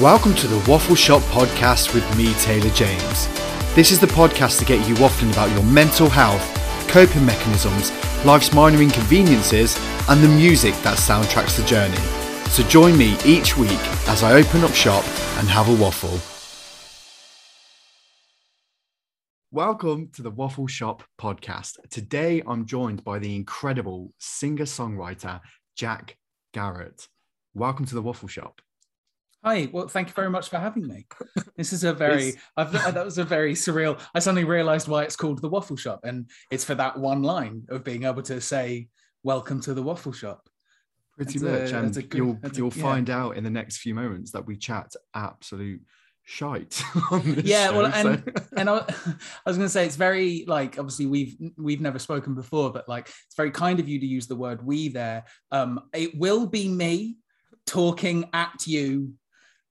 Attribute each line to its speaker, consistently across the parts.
Speaker 1: Welcome to the Waffle Shop podcast with me, Taylor James. This is the podcast to get you waffling about your mental health, coping mechanisms, life's minor inconveniences, and the music that soundtracks the journey. So join me each week as I open up shop and have a waffle. Welcome to the Waffle Shop podcast. Today I'm joined by the incredible singer songwriter Jack Garratt. Welcome to the Waffle Shop.
Speaker 2: Hi. Well, thank you very much for having me. This is a very I've, that was a very surreal. I suddenly realised why it's called the Waffle Shop, and it's for that one line of being able to say "Welcome to the Waffle Shop."
Speaker 1: Pretty
Speaker 2: That's a-
Speaker 1: much, and
Speaker 2: good-
Speaker 1: you'll you'll
Speaker 2: yeah.
Speaker 1: find out in the next few moments that we chat absolute shite. on this
Speaker 2: Yeah, well, and
Speaker 1: so-
Speaker 2: and I, I was going to say it's very like obviously we've we've never spoken before, but like it's very kind of you to use the word "we" there. Um, it will be me talking at you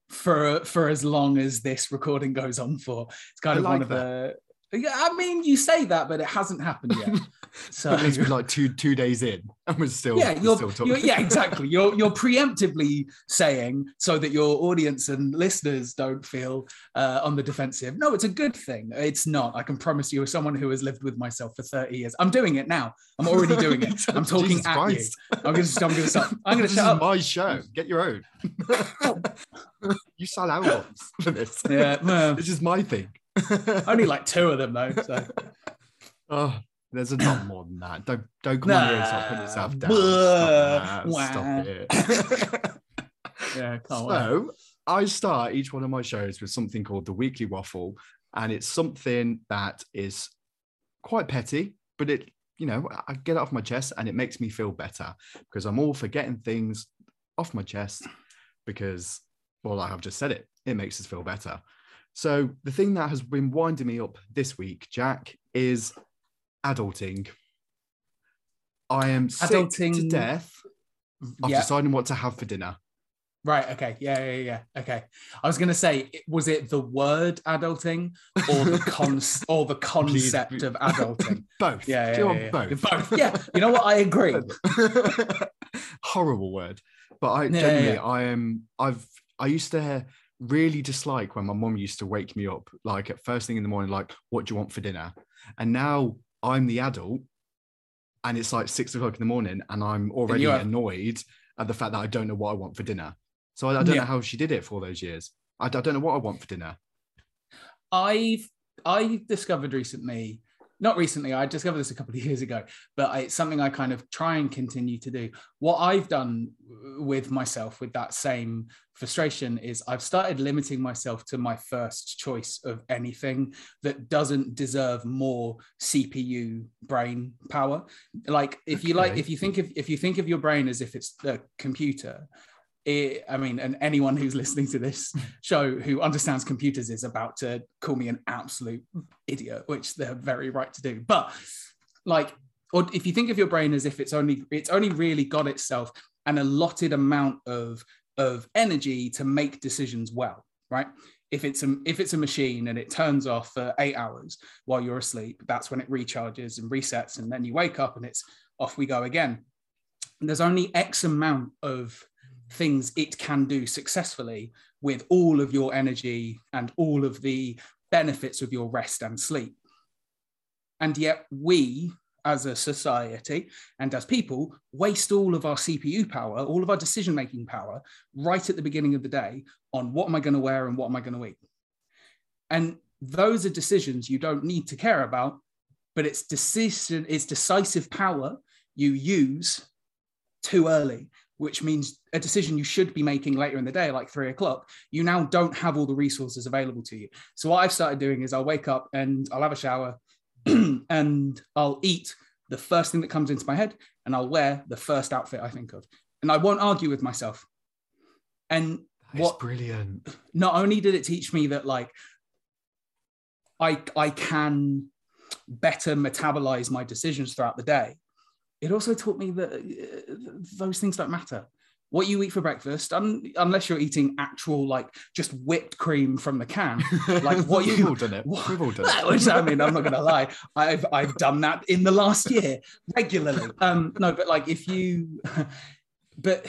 Speaker 2: for for as long as this recording goes on for. It's kind
Speaker 1: I
Speaker 2: of one
Speaker 1: like
Speaker 2: of the. Yeah, I mean, you say that, but it hasn't happened yet. So
Speaker 1: At least we're like two two days in, and we're still
Speaker 2: yeah, you're,
Speaker 1: still talking.
Speaker 2: you're yeah, exactly. You're you're preemptively saying so that your audience and listeners don't feel uh, on the defensive. No, it's a good thing. It's not. I can promise you, as someone who has lived with myself for 30 years, I'm doing it now. I'm already doing it. I'm talking
Speaker 1: Jesus
Speaker 2: at
Speaker 1: Christ.
Speaker 2: you. I'm gonna I'm gonna stop. I'm gonna
Speaker 1: this
Speaker 2: shut
Speaker 1: is
Speaker 2: up.
Speaker 1: my show. Get your own. you sell albums for this.
Speaker 2: Yeah, well,
Speaker 1: this is my thing.
Speaker 2: only like two of them though. So
Speaker 1: Oh, there's a lot more than that. Don't don't come on here and start putting yourself down. Stop. Stop it.
Speaker 2: yeah, can't wait.
Speaker 1: so I start each one of my shows with something called the weekly waffle, and it's something that is quite petty, but it you know I get it off my chest and it makes me feel better because I'm all for getting things off my chest because well like I've just said it it makes us feel better. So the thing that has been winding me up this week, Jack, is adulting. I am sick to death of
Speaker 2: Yeah.
Speaker 1: deciding what to have for dinner.
Speaker 2: Right. Okay. Yeah. Yeah. Yeah. Okay. I was going to say, was it the word adulting or the con or the concept of adulting?
Speaker 1: both.
Speaker 2: Yeah. Yeah.
Speaker 1: you
Speaker 2: yeah, yeah.
Speaker 1: both?
Speaker 2: Both. Yeah. You know what? I agree.
Speaker 1: Horrible word, but I
Speaker 2: yeah.
Speaker 1: I am. I've. I used to really dislike when my mom used to wake me up, like at first thing in the morning, like, "What do you want for dinner?" And now I'm the adult, and it's like six o'clock in the morning, and I'm already
Speaker 2: are-
Speaker 1: annoyed at the fact that I don't know what I want for dinner. So I, I don't
Speaker 2: Yeah.
Speaker 1: know how she did it for all those years. I, I don't know what I want for dinner.
Speaker 2: I've I discovered recently, not recently, I discovered this a couple of years ago, but I, it's something I kind of try and continue to do. What I've done with myself with that same frustration is I've started limiting myself to my first choice of anything that doesn't deserve more CPU brain power. Like if you like, if you think of if you think of your brain as if it's a computer, it, I mean, and anyone who's listening to this show who understands computers is about to call me an absolute idiot, which they're very right to do. But like, or if you think of your brain as if it's only it's only really got itself an allotted amount of of energy to make decisions well, right? if it's a if it's a machine and it turns off for eight hours while you're asleep that's when it recharges and resets and then you wake up and it's off we go again and there's only x amount of things it can do successfully with all of your energy and all of the benefits of your rest and sleep and yet we as a society and as people waste all of our CPU power, all of our decision making power right at the beginning of the day on what am I going to wear and what am I going to eat. And those are decisions you don't need to care about, but it's decision, it's decisive power you use too early, which means a decision you should be making later in the day, like three o'clock, you now don't have all the resources available to you. So what I've started doing is I'll wake up and I'll have a shower, and I'll eat the first thing that comes into my head and I'll wear the first outfit I think of. And I won't argue with myself. And
Speaker 1: That's
Speaker 2: what
Speaker 1: brilliant.
Speaker 2: not only did it teach me that like I I can better metabolize my decisions throughout the day, it also taught me that uh, those things don't matter. What you eat for breakfast, un- unless you're eating actual like just whipped cream from the can, like what
Speaker 1: We've
Speaker 2: you
Speaker 1: all done it.
Speaker 2: what-
Speaker 1: We've all done it.
Speaker 2: Which I mean, I'm not going to lie, I've I've done that in the last year regularly. Um, no, but like if you, but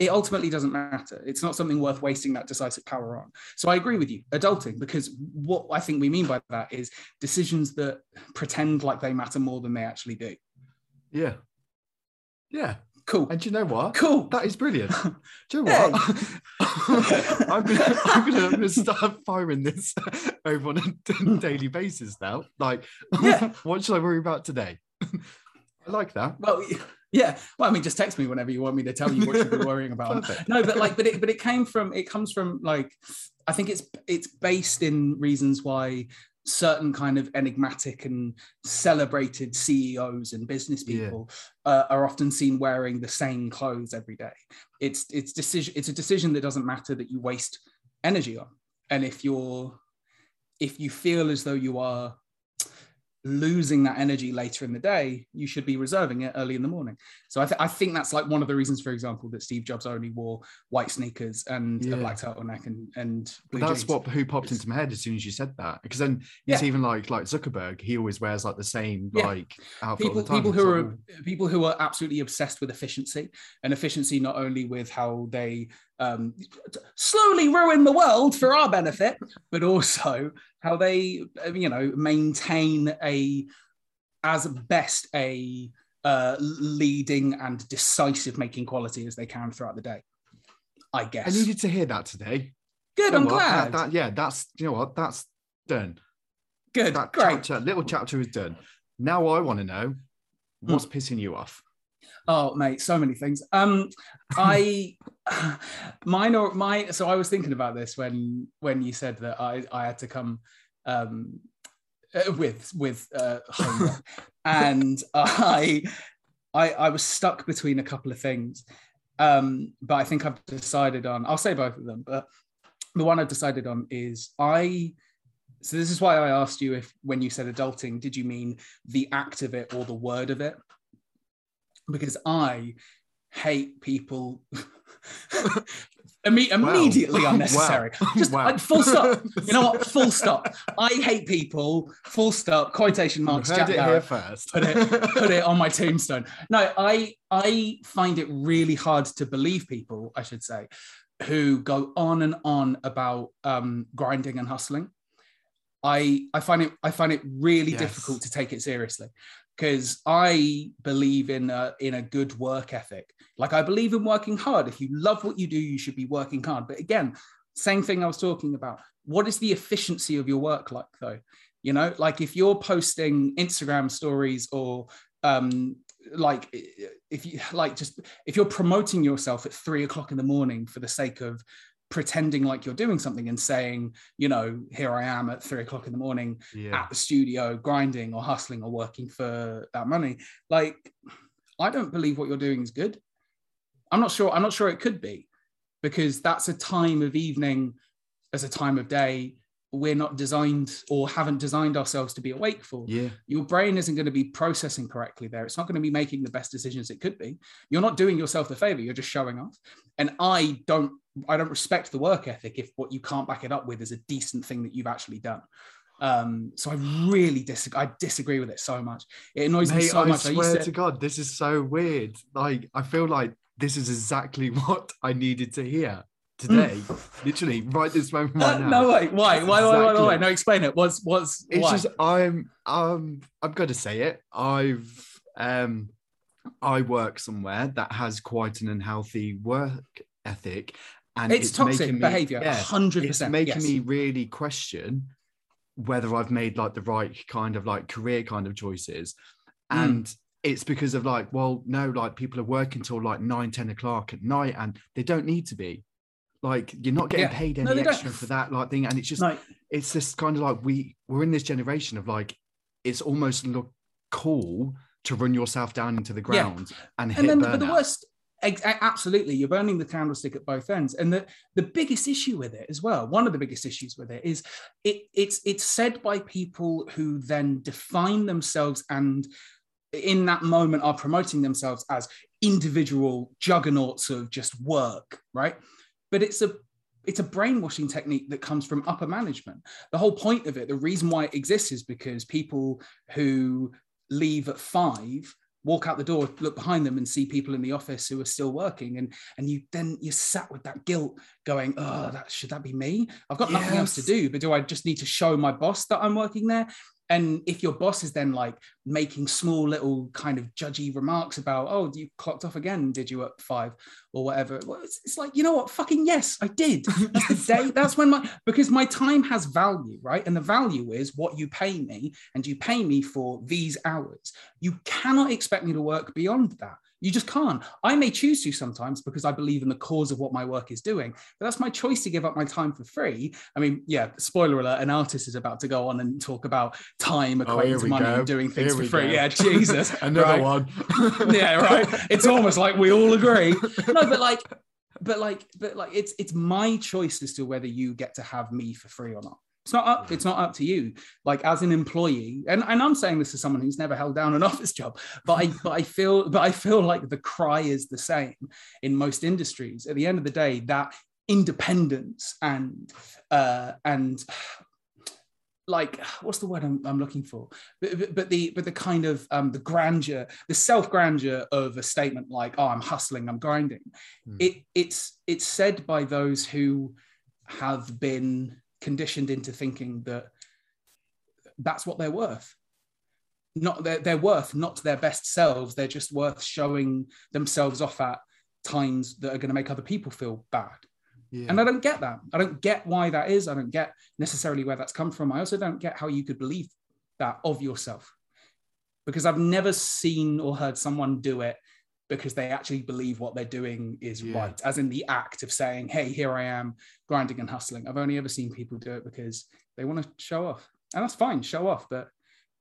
Speaker 2: it ultimately doesn't matter. It's not something worth wasting that decisive power on. So I agree with you, adulting, because what I think we mean by that is decisions that pretend like they matter more than they actually do.
Speaker 1: Yeah. Yeah.
Speaker 2: Cool.
Speaker 1: And you know what?
Speaker 2: Cool.
Speaker 1: That is brilliant. Do you know
Speaker 2: Hey.
Speaker 1: what? I'm gonna, I'm gonna, I'm gonna start firing this over on a daily basis now. Like,
Speaker 2: Yeah.
Speaker 1: what should I worry about today? I like that.
Speaker 2: Well, yeah. Well, I mean, just text me whenever you want me to tell you what you'll be worrying about. No, but like, but it, but it came from, it comes from like, I think it's, it's based in reasons why certain kind of enigmatic and celebrated CEOs and business
Speaker 1: Yeah.
Speaker 2: people uh, are often seen wearing the same clothes every day. It's, it's decision, it's a decision that doesn't matter that you waste energy on. And if you're, if you feel as though you are losing that energy later in the day, you should be reserving it early in the morning. So I, th- I think that's like one of the reasons, for example, that Steve Jobs only wore white sneakers and
Speaker 1: Yeah.
Speaker 2: a black turtleneck and and blue
Speaker 1: But that's
Speaker 2: jeans.
Speaker 1: what who popped into my head as soon as you said that. Because then it's
Speaker 2: Yeah.
Speaker 1: even like like Zuckerberg, he always wears like the same
Speaker 2: Yeah.
Speaker 1: like outfit all
Speaker 2: people
Speaker 1: the time.
Speaker 2: people who
Speaker 1: like,
Speaker 2: are people who are absolutely obsessed with efficiency and efficiency not only with how they um, slowly ruin the world for our benefit but also how they uh, you know maintain a as best a uh, leading and decisive making quality as they can throughout the day i guess
Speaker 1: I needed to hear that today.
Speaker 2: good
Speaker 1: You know
Speaker 2: i'm
Speaker 1: what?
Speaker 2: glad
Speaker 1: That, that- yeah, that's you know what? That's done.
Speaker 2: good
Speaker 1: That
Speaker 2: great
Speaker 1: chapter, little chapter is done. Now I want to know what's
Speaker 2: Hmm.
Speaker 1: pissing you off.
Speaker 2: Oh, mate, so many things. Um, I, mine or my. So I was thinking about this when when you said that I I had to come um uh, with with uh, homework, and I I I was stuck between a couple of things. Um, but I think I've decided on. I'll say both of them, but the one I've decided on is I. So this is why I asked you if when you said adulting, did you mean the act of it or the word of it? Because I hate people Imme- immediately
Speaker 1: Wow.
Speaker 2: unnecessary. Just
Speaker 1: Wow.
Speaker 2: like, full stop. You know what? Full stop. I hate people. Full stop. Quotation marks.
Speaker 1: heard
Speaker 2: Jack
Speaker 1: it here first.
Speaker 2: Put it, put it on my tombstone. No, I I find it really hard to believe people, I should say, who go on and on about um, grinding and hustling. I I find it I find it really
Speaker 1: Yes.
Speaker 2: difficult to take it seriously because I believe in a, in a good work ethic. Like I believe in working hard. If you love what you do, you should be working hard. But again, same thing I was talking about. What is the efficiency of your work like though? You know, like if you're posting Instagram stories or um like if you like just if you're promoting yourself at three o'clock in the morning for the sake of pretending like you're doing something and saying, you know, here I am at three o'clock in the morning
Speaker 1: yeah.
Speaker 2: at the studio grinding or hustling or working for that money. Like, I don't believe what you're doing is good. I'm not sure. I'm not sure it could be because that's a time of evening as a time of day we're not designed or haven't designed ourselves to be awake for.
Speaker 1: Yeah.
Speaker 2: Your brain isn't going to be processing correctly there. It's not going to be making the best decisions it could be. You're not doing yourself the favor. You're just showing off. And I don't, I don't respect the work ethic if what you can't back it up with is a decent thing that you've actually done. Um, so I really disagree. I disagree with it so much. It annoys me so
Speaker 1: I
Speaker 2: much. I
Speaker 1: swear
Speaker 2: used
Speaker 1: to God, this is so weird. Like, I feel like this is exactly what I needed to hear today. Literally, right this moment
Speaker 2: Uh,
Speaker 1: right now.
Speaker 2: no way. Why? Why? Why? Why? Why?
Speaker 1: Exactly.
Speaker 2: No, explain it. What's what's
Speaker 1: It's
Speaker 2: why?
Speaker 1: just I'm um I'm gonna say it. I've um I work somewhere that has quite an unhealthy work ethic, and
Speaker 2: It's toxic
Speaker 1: making me-
Speaker 2: behaviour,
Speaker 1: yeah,
Speaker 2: 100%,
Speaker 1: It's making
Speaker 2: yes.
Speaker 1: me really question whether I've made like the right kind of like career kind of choices,
Speaker 2: Mm.
Speaker 1: and it's because of like well no like people are working till like 9 10 o'clock at night and they don't need to be like you're not getting
Speaker 2: Yeah.
Speaker 1: paid
Speaker 2: No,
Speaker 1: any
Speaker 2: don't.
Speaker 1: extra for that like thing and it's just
Speaker 2: No.
Speaker 1: it's this kind of like we we're in this generation of like it's almost look cool to run yourself down into the
Speaker 2: Yeah.
Speaker 1: ground and hit
Speaker 2: and then
Speaker 1: burnout.
Speaker 2: but the worst absolutely you're burning the candlestick at both ends and the the biggest issue with it as well one of the biggest issues with it is it it's it's said by people who then define themselves and in that moment are promoting themselves as individual juggernauts of just work right but it's a it's a brainwashing technique that comes from upper management. The whole point of it the reason why it exists is because people who leave at five walk out the door look behind them and see people in the office who are still working. And and you then you're sat with that guilt going oh that should that be me? I've got nothing else to do but do i just need to show my boss that i'm working there and if your boss is then like making small little kind of judgy remarks about oh you clocked off again did you at five or whatever well, it's, it's like you know what? Fucking yes i did. That's the day that's when my because my time has value right? And the value is what you pay me and you pay me for these hours. You cannot expect me to work beyond that you just can't i may choose to sometimes because i believe in the cause of what my work is doing but that's my choice to give up my time for free i mean yeah spoiler alert an artist is about to go on and talk about time
Speaker 1: Oh,
Speaker 2: equating to money
Speaker 1: go.
Speaker 2: and doing things
Speaker 1: Here
Speaker 2: for free
Speaker 1: go.
Speaker 2: yeah jesus
Speaker 1: another one
Speaker 2: yeah, right. It's almost like we all agree. No, but like, but like, but like, it's it's my choice as to whether you get to have me for free or not. It's not up. It's not up to you. Like as an employee, and, and I'm saying this as someone who's never held down an office job, but I but I feel but I feel like the cry is the same in most industries. At the end of the day, that independence and uh, and like what's the word I'm, I'm looking for but, but- the but the kind of um the grandeur the self grandeur of a statement like oh i'm hustling i'm grinding
Speaker 1: Hmm.
Speaker 2: it it's it's said by those who have been conditioned into thinking that that's what they're worth not their, their worth not their best selves they're just worth showing themselves off at times that are going to make other people feel bad
Speaker 1: yeah.
Speaker 2: and I don't get that. I don't get why that is. I don't get necessarily where that's come from. I also don't get how you could believe that of yourself because I've never seen or heard someone do it because they actually believe what they're doing is
Speaker 1: Yeah.
Speaker 2: right, as in the act of saying, hey, here I am grinding and hustling. I've only ever seen people do it because they want to show off. And that's fine, show off, but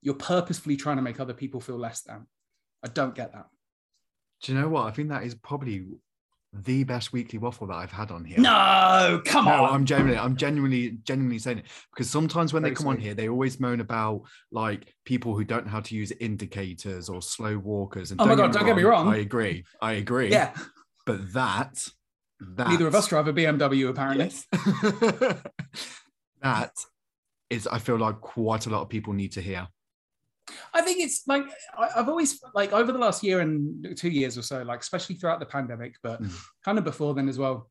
Speaker 2: you're purposefully trying to make other people feel less than. I don't get that.
Speaker 1: do you know what i think that is probably the best weekly waffle that i've had on here
Speaker 2: No, come
Speaker 1: no,
Speaker 2: on.
Speaker 1: I'm genuinely, I'm genuinely, genuinely saying it because sometimes when
Speaker 2: Very
Speaker 1: they come on here, they always moan about like people who don't know how to use indicators or slow walkers. And
Speaker 2: Oh my God, don't get me wrong.
Speaker 1: I agree, I agree.
Speaker 2: yeah,
Speaker 1: but that, that
Speaker 2: neither of us drive a BMW apparently.
Speaker 1: Yes. that is, I feel like quite a lot of people need to hear.
Speaker 2: I think it's like I, I've always like over the last year and two years or so, like especially throughout the pandemic, but
Speaker 1: Mm.
Speaker 2: kind of before then as well.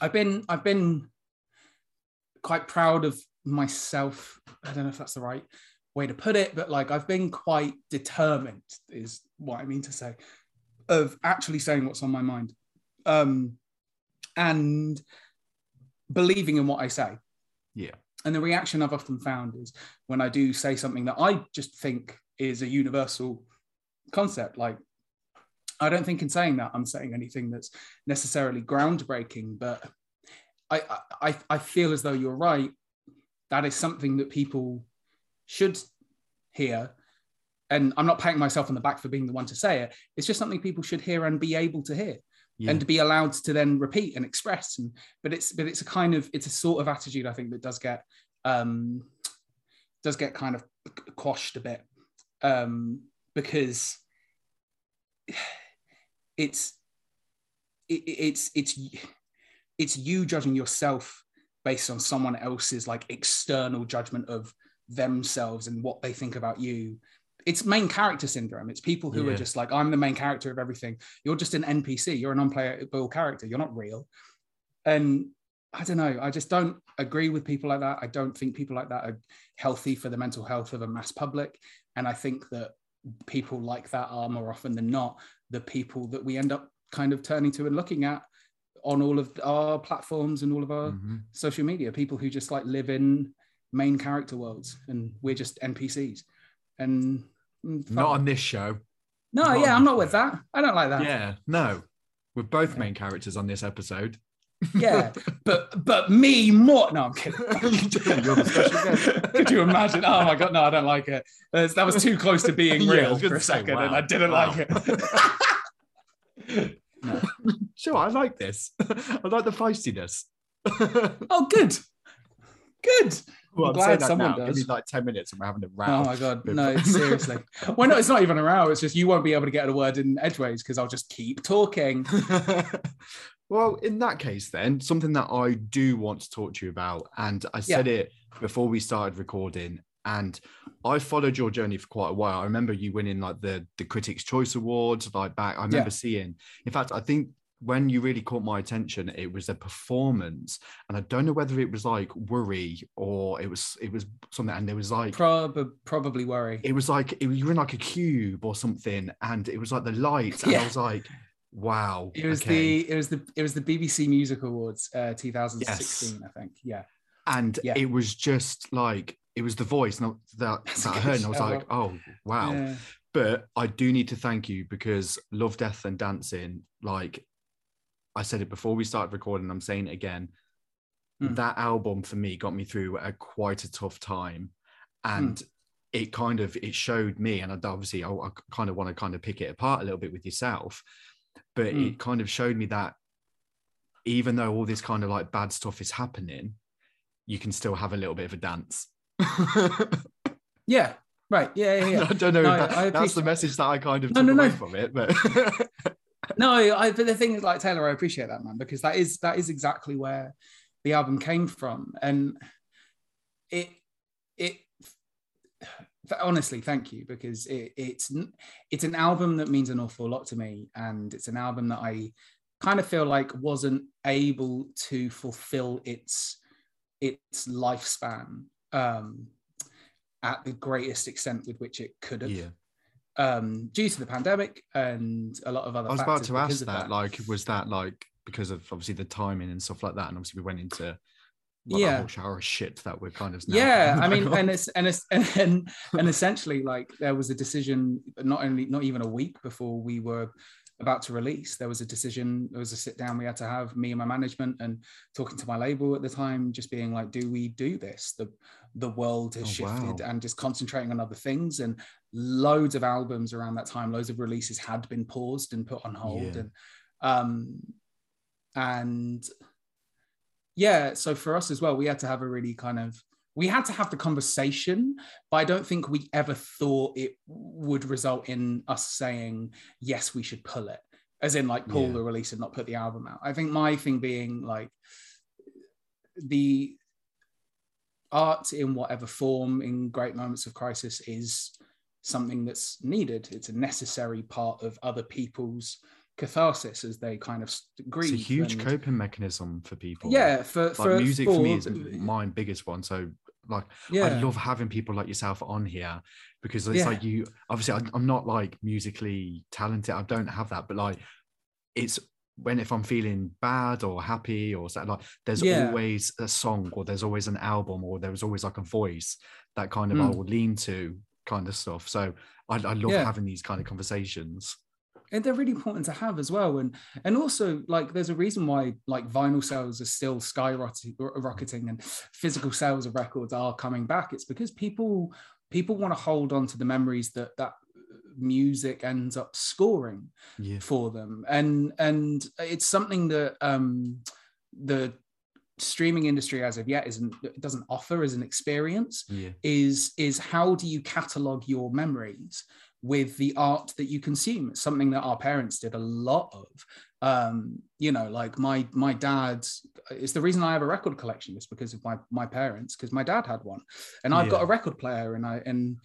Speaker 2: I've been I've been quite proud of myself. I don't know if that's the right way to put it, but like I've been quite determined, is what I mean to say, of actually saying what's on my mind, um, and believing in what I say.
Speaker 1: Yeah.
Speaker 2: And the reaction I've often found is when I do say something that I just think is a universal concept. Like, I don't think in saying that I'm saying anything that's necessarily groundbreaking, but I, I, I feel as though you're right. That is something that people should hear. And I'm not patting myself on the back for being the one to say it. It's just something people should hear and be able to hear
Speaker 1: Yeah.
Speaker 2: and to be allowed to then repeat and express. And but it's but it's a kind of it's a sort of attitude i think that does get um, does get kind of quashed a bit. Um, because it's it, it's it's it's you judging yourself based on someone else's like external judgment of themselves and what they think about you it's main character syndrome. It's people who
Speaker 1: Yeah.
Speaker 2: are just like i'm the main character of everything. You're just an npc you're a non-playable character. You're not real. And i don't know. I just don't agree with people like that. I don't think people like that are healthy for the mental health of a mass public. And i think that people like that are more often than not the people that we end up kind of turning to and looking at on all of our platforms and all of our
Speaker 1: Mhm.
Speaker 2: social media. People who just like live in main character worlds and we're just npcs and Mm,
Speaker 1: not on this show.
Speaker 2: no
Speaker 1: not
Speaker 2: yeah i'm not with that. I don't like that.
Speaker 1: Yeah, no. We're both main characters on this episode.
Speaker 2: yeah. But but me more. No i'm kidding.
Speaker 1: You're the special guest.
Speaker 2: could you imagine? Oh my god no i don't like it. That was too close to being real
Speaker 1: was
Speaker 2: for a second and i didn't
Speaker 1: wow.
Speaker 2: like it.
Speaker 1: Sure, I like this. I like the feistiness.
Speaker 2: oh good. Good
Speaker 1: Well,
Speaker 2: I'm glad someone
Speaker 1: now. Give
Speaker 2: does.
Speaker 1: me like 10 minutes and we're having a row.
Speaker 2: Oh my god, no, seriously. well, no, it's not even a row. It's just you won't be able to get a word in edgeways because I'll just keep talking.
Speaker 1: well, in that case, then, something that I do want to talk to you about, and I said it before we started recording, and I followed your journey for quite a while. I remember you winning like the the Critics' Choice Awards, like back. I remember
Speaker 2: Yeah.
Speaker 1: seeing. In fact, I think when you really caught my attention, it was a performance, and I don't know whether it was like worry or it was it was something, and there was like
Speaker 2: Prob- probably worry.
Speaker 1: it was like it you were in like a cube or something, and it was like the lights, and I was like, wow.
Speaker 2: It was
Speaker 1: okay.
Speaker 2: the it was the it was the BBC Music Awards, uh, 2016, I think. Yeah,
Speaker 1: and
Speaker 2: Yeah.
Speaker 1: it was just like it was the voice and that, that I heard, and I was
Speaker 2: shout
Speaker 1: like, oh wow.
Speaker 2: Yeah.
Speaker 1: But I do need to thank you because Love, Death, and Dancing, like I said it before we started recording, I'm saying it again.
Speaker 2: Mm.
Speaker 1: That album for me got me through a quite a tough time, and
Speaker 2: Mm.
Speaker 1: it kind of it showed me, and I obviously I, I kind of want to kind of pick it apart a little bit with yourself, but
Speaker 2: Mm.
Speaker 1: it kind of showed me that even though all this kind of like bad stuff is happening, you can still have a little bit of a dance.
Speaker 2: yeah, right. Yeah, yeah, yeah.
Speaker 1: I don't know
Speaker 2: No,
Speaker 1: that- that's the message that I kind of
Speaker 2: No,
Speaker 1: took
Speaker 2: no, no.
Speaker 1: from it, but
Speaker 2: no, I but the thing is like Taylor, I appreciate that man because that is that is exactly where the album came from, and it it honestly thank you because it, it's it's an album that means an awful lot to me, and it's an album that I kind of feel like wasn't able to fulfill its its lifespan um, at the greatest extent with which it could have.
Speaker 1: Yeah.
Speaker 2: Um, due to the pandemic and a lot of other
Speaker 1: I was about to ask
Speaker 2: of
Speaker 1: that, like, was that like because of obviously the timing and stuff like that, and obviously we went into well,
Speaker 2: Yeah.
Speaker 1: that whole shower of shit that we're kind of
Speaker 2: yeah i mean and it's and it's and, and and essentially like there was a decision not only not even a week before we were about to release there was a decision there was a sit down we had to have me and my management and talking to my label at the time just being like do we do this the the world has
Speaker 1: Oh,
Speaker 2: shifted
Speaker 1: wow.
Speaker 2: and just concentrating on other things and loads of albums around that time loads of releases had been paused and put on hold
Speaker 1: Yeah.
Speaker 2: and um and yeah so for us as well we had to have a really kind of we had to have the conversation but i don't think we ever thought it would result in us saying yes we should pull it as in like pull
Speaker 1: Yeah.
Speaker 2: the release and not put the album out i think my thing being like the art in whatever form in great moments of crisis is something that's needed it's a necessary part of other people's catharsis as they kind of grieve
Speaker 1: it's a huge
Speaker 2: and-
Speaker 1: coping mechanism for people.
Speaker 2: yeah for
Speaker 1: like
Speaker 2: for
Speaker 1: music for, me is my biggest one. So like
Speaker 2: yeah
Speaker 1: I love having people like yourself on here because it's
Speaker 2: Yeah.
Speaker 1: like you obviously I- I'm not like musically talented. I don't have that, but like it's when if I'm feeling bad or happy or so, like there's
Speaker 2: Yeah.
Speaker 1: always a song or there's always an album or there's always like a voice that kind of I
Speaker 2: Mm.
Speaker 1: will lean to kind of stuff. So I, I love
Speaker 2: Yeah.
Speaker 1: having these kind of conversations.
Speaker 2: and they're really important to have as well and and also like there's a reason why like vinyl sales are still skyrocketing and physical sales of records are coming back it's because people people want to hold on to the memories that that music ends up scoring
Speaker 1: Yeah.
Speaker 2: for them and and it's something that um the streaming industry as of yet isn't doesn't offer as an experience
Speaker 1: Yeah.
Speaker 2: is is how do you catalog your memories with the art that you consume? It's something that our parents did a lot of. Um you know like my my dad's it's the reason i have a record collection is because of my my parents because my dad had one. And i've got a record player and i and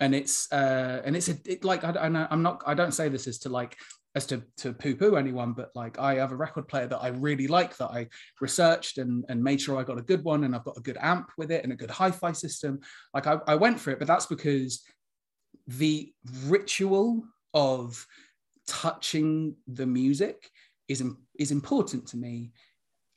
Speaker 2: and it's uh and it's a it, like I, i'm not i don't say this as to like as to to poo poo anyone but like i have a record player that i really like that i researched and and made sure i got a good one and i've got a good amp with it and a good hi-fi system. Like i, I went for it but that's because the ritual of touching the music is is important to me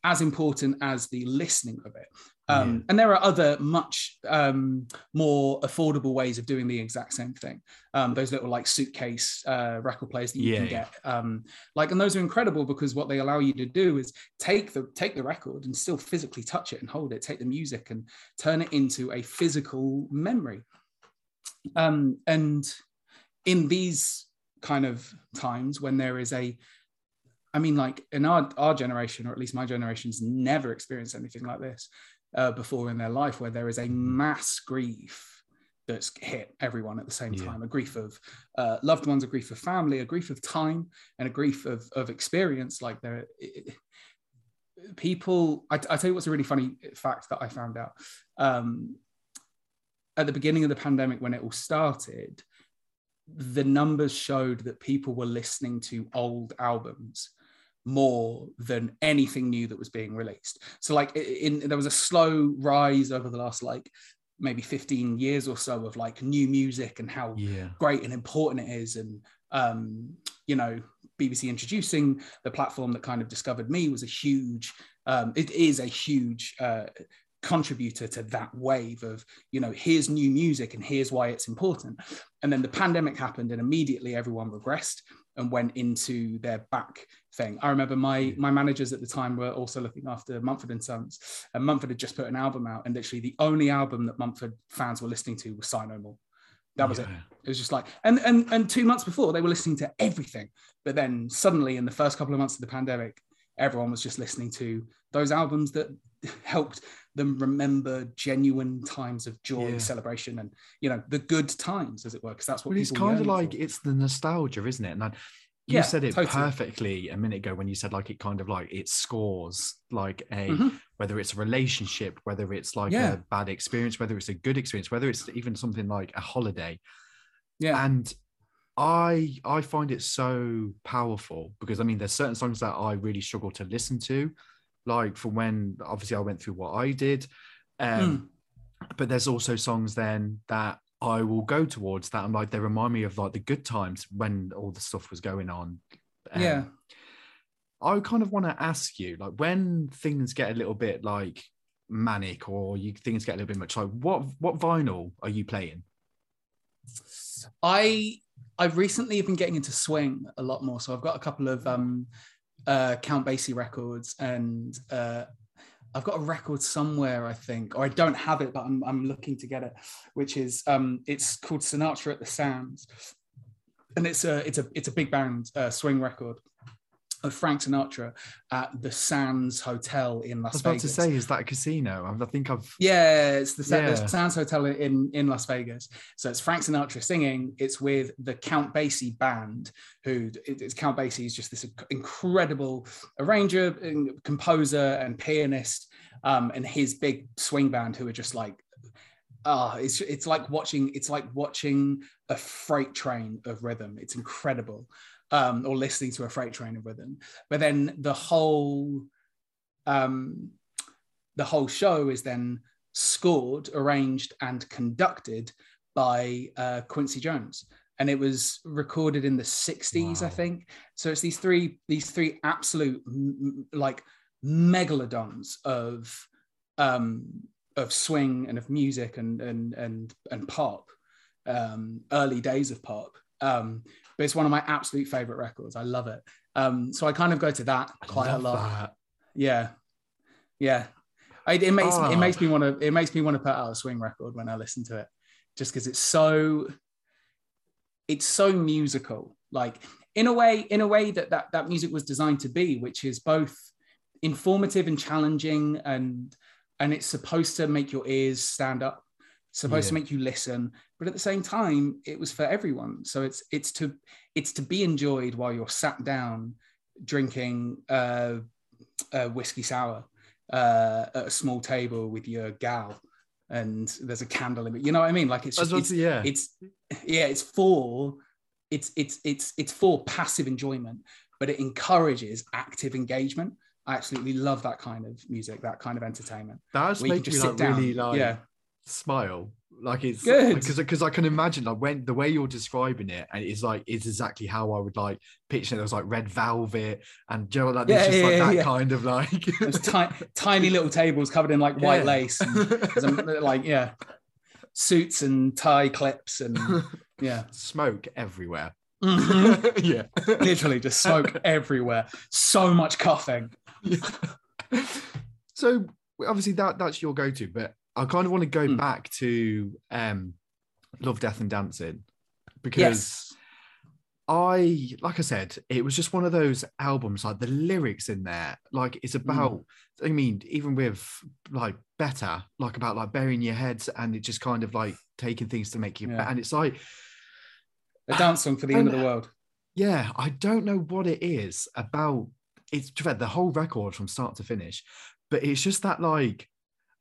Speaker 2: as important as the listening of it um,
Speaker 1: Yeah.
Speaker 2: and there are other much um, more affordable ways of doing the exact same thing um, those little like suitcase uh, record players that you
Speaker 1: Yeah,
Speaker 2: can
Speaker 1: yeah.
Speaker 2: get um, like and those are incredible because what they allow you to do is take the take the record and still physically touch it and hold it take the music and turn it into a physical memory um, and in these kind of times when there is a i mean like in our, our generation or at least my generation's never experienced anything like this uh, before in their life where there is a mass grief that's hit everyone at the same
Speaker 1: Yeah.
Speaker 2: time. A grief of uh, loved ones a grief of family a grief of time and a grief of, of experience. Like there it- people I, I tell you what's a really funny fact that i found out. Um, at the beginning of the pandemic when it all started the numbers showed that people were listening to old albums more than anything new that was being released. So like i- in there was a slow rise over the last like maybe 15 years or so of like new music and how
Speaker 1: Yeah.
Speaker 2: great and important it is. And um you know bbc introducing the platform that kind of discovered me was a huge um it is a huge uh contributor to that wave of you know here's new music and here's why it's important. And then the pandemic happened and immediately everyone regressed and went into their back thing i remember my mm. my managers at the time were also looking after mumford and sons and mumford had just put an album out and literally the only album that mumford fans were listening to was sigh no more that was it
Speaker 1: Yeah.
Speaker 2: it was just like and and and two months before they were listening to everything but then suddenly in the first couple of months of the pandemic everyone was just listening to those albums that helped them remember genuine times of joy
Speaker 1: Yeah.
Speaker 2: celebration and you know the good times as it were because that's what
Speaker 1: Well, it's kind of like
Speaker 2: for.
Speaker 1: it's the nostalgia, isn't it? And I, you
Speaker 2: Yeah,
Speaker 1: said it
Speaker 2: totally.
Speaker 1: perfectly a minute ago when you said like it kind of like it scores like a
Speaker 2: Mhm.
Speaker 1: whether it's a relationship, whether it's like
Speaker 2: Yeah.
Speaker 1: a bad experience, whether it's a good experience, whether it's even something like a holiday.
Speaker 2: yeah
Speaker 1: And I I find it so powerful because I mean there's certain songs that I really struggle to listen to, like for when obviously I went through what I did. Um, but there's also songs then that I will go towards that I'm like they remind me of like the good times when all the stuff was going on. Um,
Speaker 2: Yeah.
Speaker 1: I kind of want to ask you, like, when things get a little bit like manic or you things get a little bit much, like, what what vinyl are you playing?
Speaker 2: I I've recently been getting into swing a lot more. So I've got a couple of um uh Count Basie records and uh I've got a record somewhere, I think, or I don't have it, but I'm I'm looking to get it, which is um it's called Sinatra at the Sands. And it's a it's a it's a big band uh, swing record of Frank Sinatra at the Sands Hotel in
Speaker 1: I
Speaker 2: Las
Speaker 1: was about
Speaker 2: Vegas.
Speaker 1: to say, is that a casino? I think I've
Speaker 2: Yeah, it's the, Sa- the Sands Hotel in in Las Vegas. So it's Frank Sinatra singing. It's with the Count Basie band, who it's Count Basie is just this incredible arranger, and composer, and pianist, um, and his big swing band, who are just like, ah, it's it's like watching it's like watching a freight train of rhythm. It's incredible, um, or listening to a freight train of rhythm. But then the whole um, the whole show is then scored, arranged, and conducted by uh, Quincy Jones. And it was recorded in the 60s, I think. So it's these three, these three absolute m- like megalodons of um, of swing and of music and and and and pop, um, early days of pop. Um, but it's one of my absolute favorite records. I love it. Um, so I kind of go to that quite a lot.
Speaker 1: that.
Speaker 2: Yeah, yeah. I, it makes
Speaker 1: Oh.
Speaker 2: it makes me want to it makes me want to put out a swing record when I listen to it, just because it's so it's so musical. Like in a way, in a way that that that music was designed to be, which is both informative and challenging and and it's supposed to make your ears stand up supposed to make you listen but at the same time it was for everyone so it's it's to it's to be enjoyed while you're sat down drinking uh, a whiskey sour uh, at a small table with your gal and there's a candle in it you know what i mean like it's just it's,
Speaker 1: yeah.
Speaker 2: it's yeah it's for it's it's it's it's for passive enjoyment but it encourages active engagement i absolutely love that kind of music that kind of entertainment
Speaker 1: That's
Speaker 2: you
Speaker 1: making me
Speaker 2: just
Speaker 1: like
Speaker 2: sit down.
Speaker 1: really like
Speaker 2: Yeah.
Speaker 1: Smile. Like it's
Speaker 2: Good.
Speaker 1: because because I can imagine like when the way you're describing it and it's like it's exactly how I would like picture it. There was like red velvet and Joe like there's
Speaker 2: Yeah,
Speaker 1: just
Speaker 2: yeah,
Speaker 1: like
Speaker 2: yeah,
Speaker 1: that
Speaker 2: yeah.
Speaker 1: kind of like
Speaker 2: ti- tiny little tables covered in like white lace and like yeah suits and tie clips and yeah
Speaker 1: smoke everywhere.
Speaker 2: Mhm.
Speaker 1: yeah.
Speaker 2: literally just smoke everywhere so much coughing
Speaker 1: so obviously that that's your go-to, but I kind of want to go
Speaker 2: Hmm.
Speaker 1: back to um Love, Death and Dancing because
Speaker 2: yes
Speaker 1: I, like I said, it was just one of those albums, like the lyrics in there, like
Speaker 2: Mm.
Speaker 1: it's about, I mean, even with like better, like about like burying your heads and it just kind of like taking things to make you
Speaker 2: Yeah.
Speaker 1: And it's like,
Speaker 2: a dance song for the end of the world
Speaker 1: yeah, I don't know what it is about it's the whole record from start to finish, but it's just that like,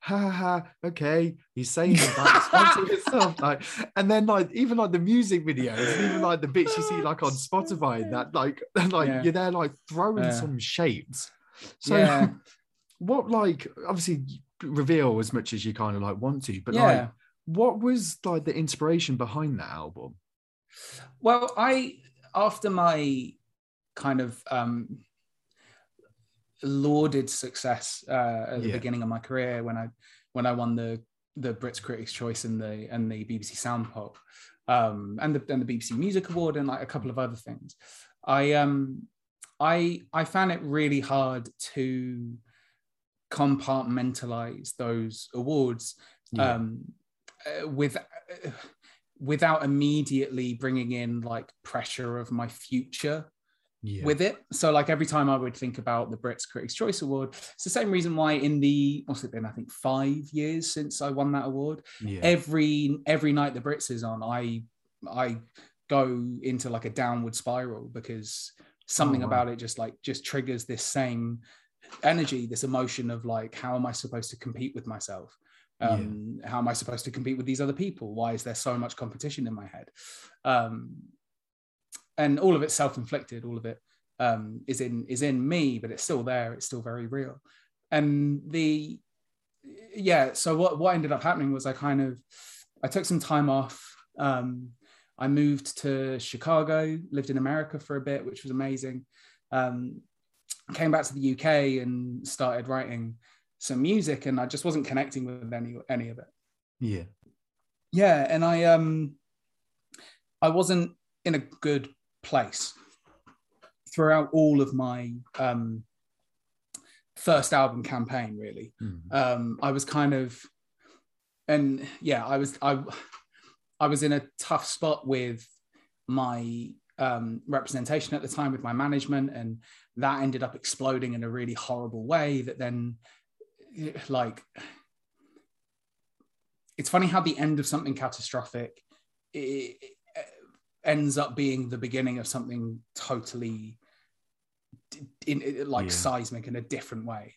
Speaker 1: ha ha, ha okay, he's saying that like, and then like even like the music videos, even like the bits you see like on Spotify, and that like, like
Speaker 2: Yeah.
Speaker 1: you're there like throwing
Speaker 2: Yeah.
Speaker 1: some shapes. So,
Speaker 2: Yeah.
Speaker 1: what like obviously reveal as much as you kind of like want to, but like, what was like the inspiration behind that album?
Speaker 2: Well, I after my kind of um, lauded success uh, at the
Speaker 1: Yeah.
Speaker 2: beginning of my career when I when I won the the Brits Critics' Choice and the and the BBC Sound Pop um, and the and the BBC Music Award and like a couple of other things, I um I I found it really hard to compartmentalize those awards
Speaker 1: Yeah.
Speaker 2: um, uh, with uh, without immediately bringing in like pressure of my future
Speaker 1: yeah.
Speaker 2: with it. So like every time I would think about the Brits Critics Choice Award, it's the same reason why in the what's it been? I think five years since I won that award.
Speaker 1: yeah.
Speaker 2: Every every night the Brits is on, I I go into like a downward spiral because something
Speaker 1: wow.
Speaker 2: about it just like just triggers this same energy, this emotion of like, how am I supposed to compete with myself? Um, How am I supposed to compete with these other people? Why is there so much competition in my head? Um, and all of it's self-inflicted. All of it um, is in is in me, but it's still there. It's still very real. And the yeah. So what what ended up happening was I kind of I took some time off. Um, I moved to Chicago, lived in America for a bit, which was amazing. Um, came back to the UK and started writing some music, and I just wasn't connecting with any any of it.
Speaker 1: yeah.
Speaker 2: Yeah, and I um I wasn't in a good place throughout all of my um first album campaign really.
Speaker 1: Mm.
Speaker 2: Um I was kind of and yeah, I was I I was in a tough spot with my um, representation at the time with my management, and that ended up exploding in a really horrible way. That then, like, it's funny how the end of something catastrophic it, ends up being the beginning of something totally in, in like
Speaker 1: Yeah.
Speaker 2: seismic in a different way.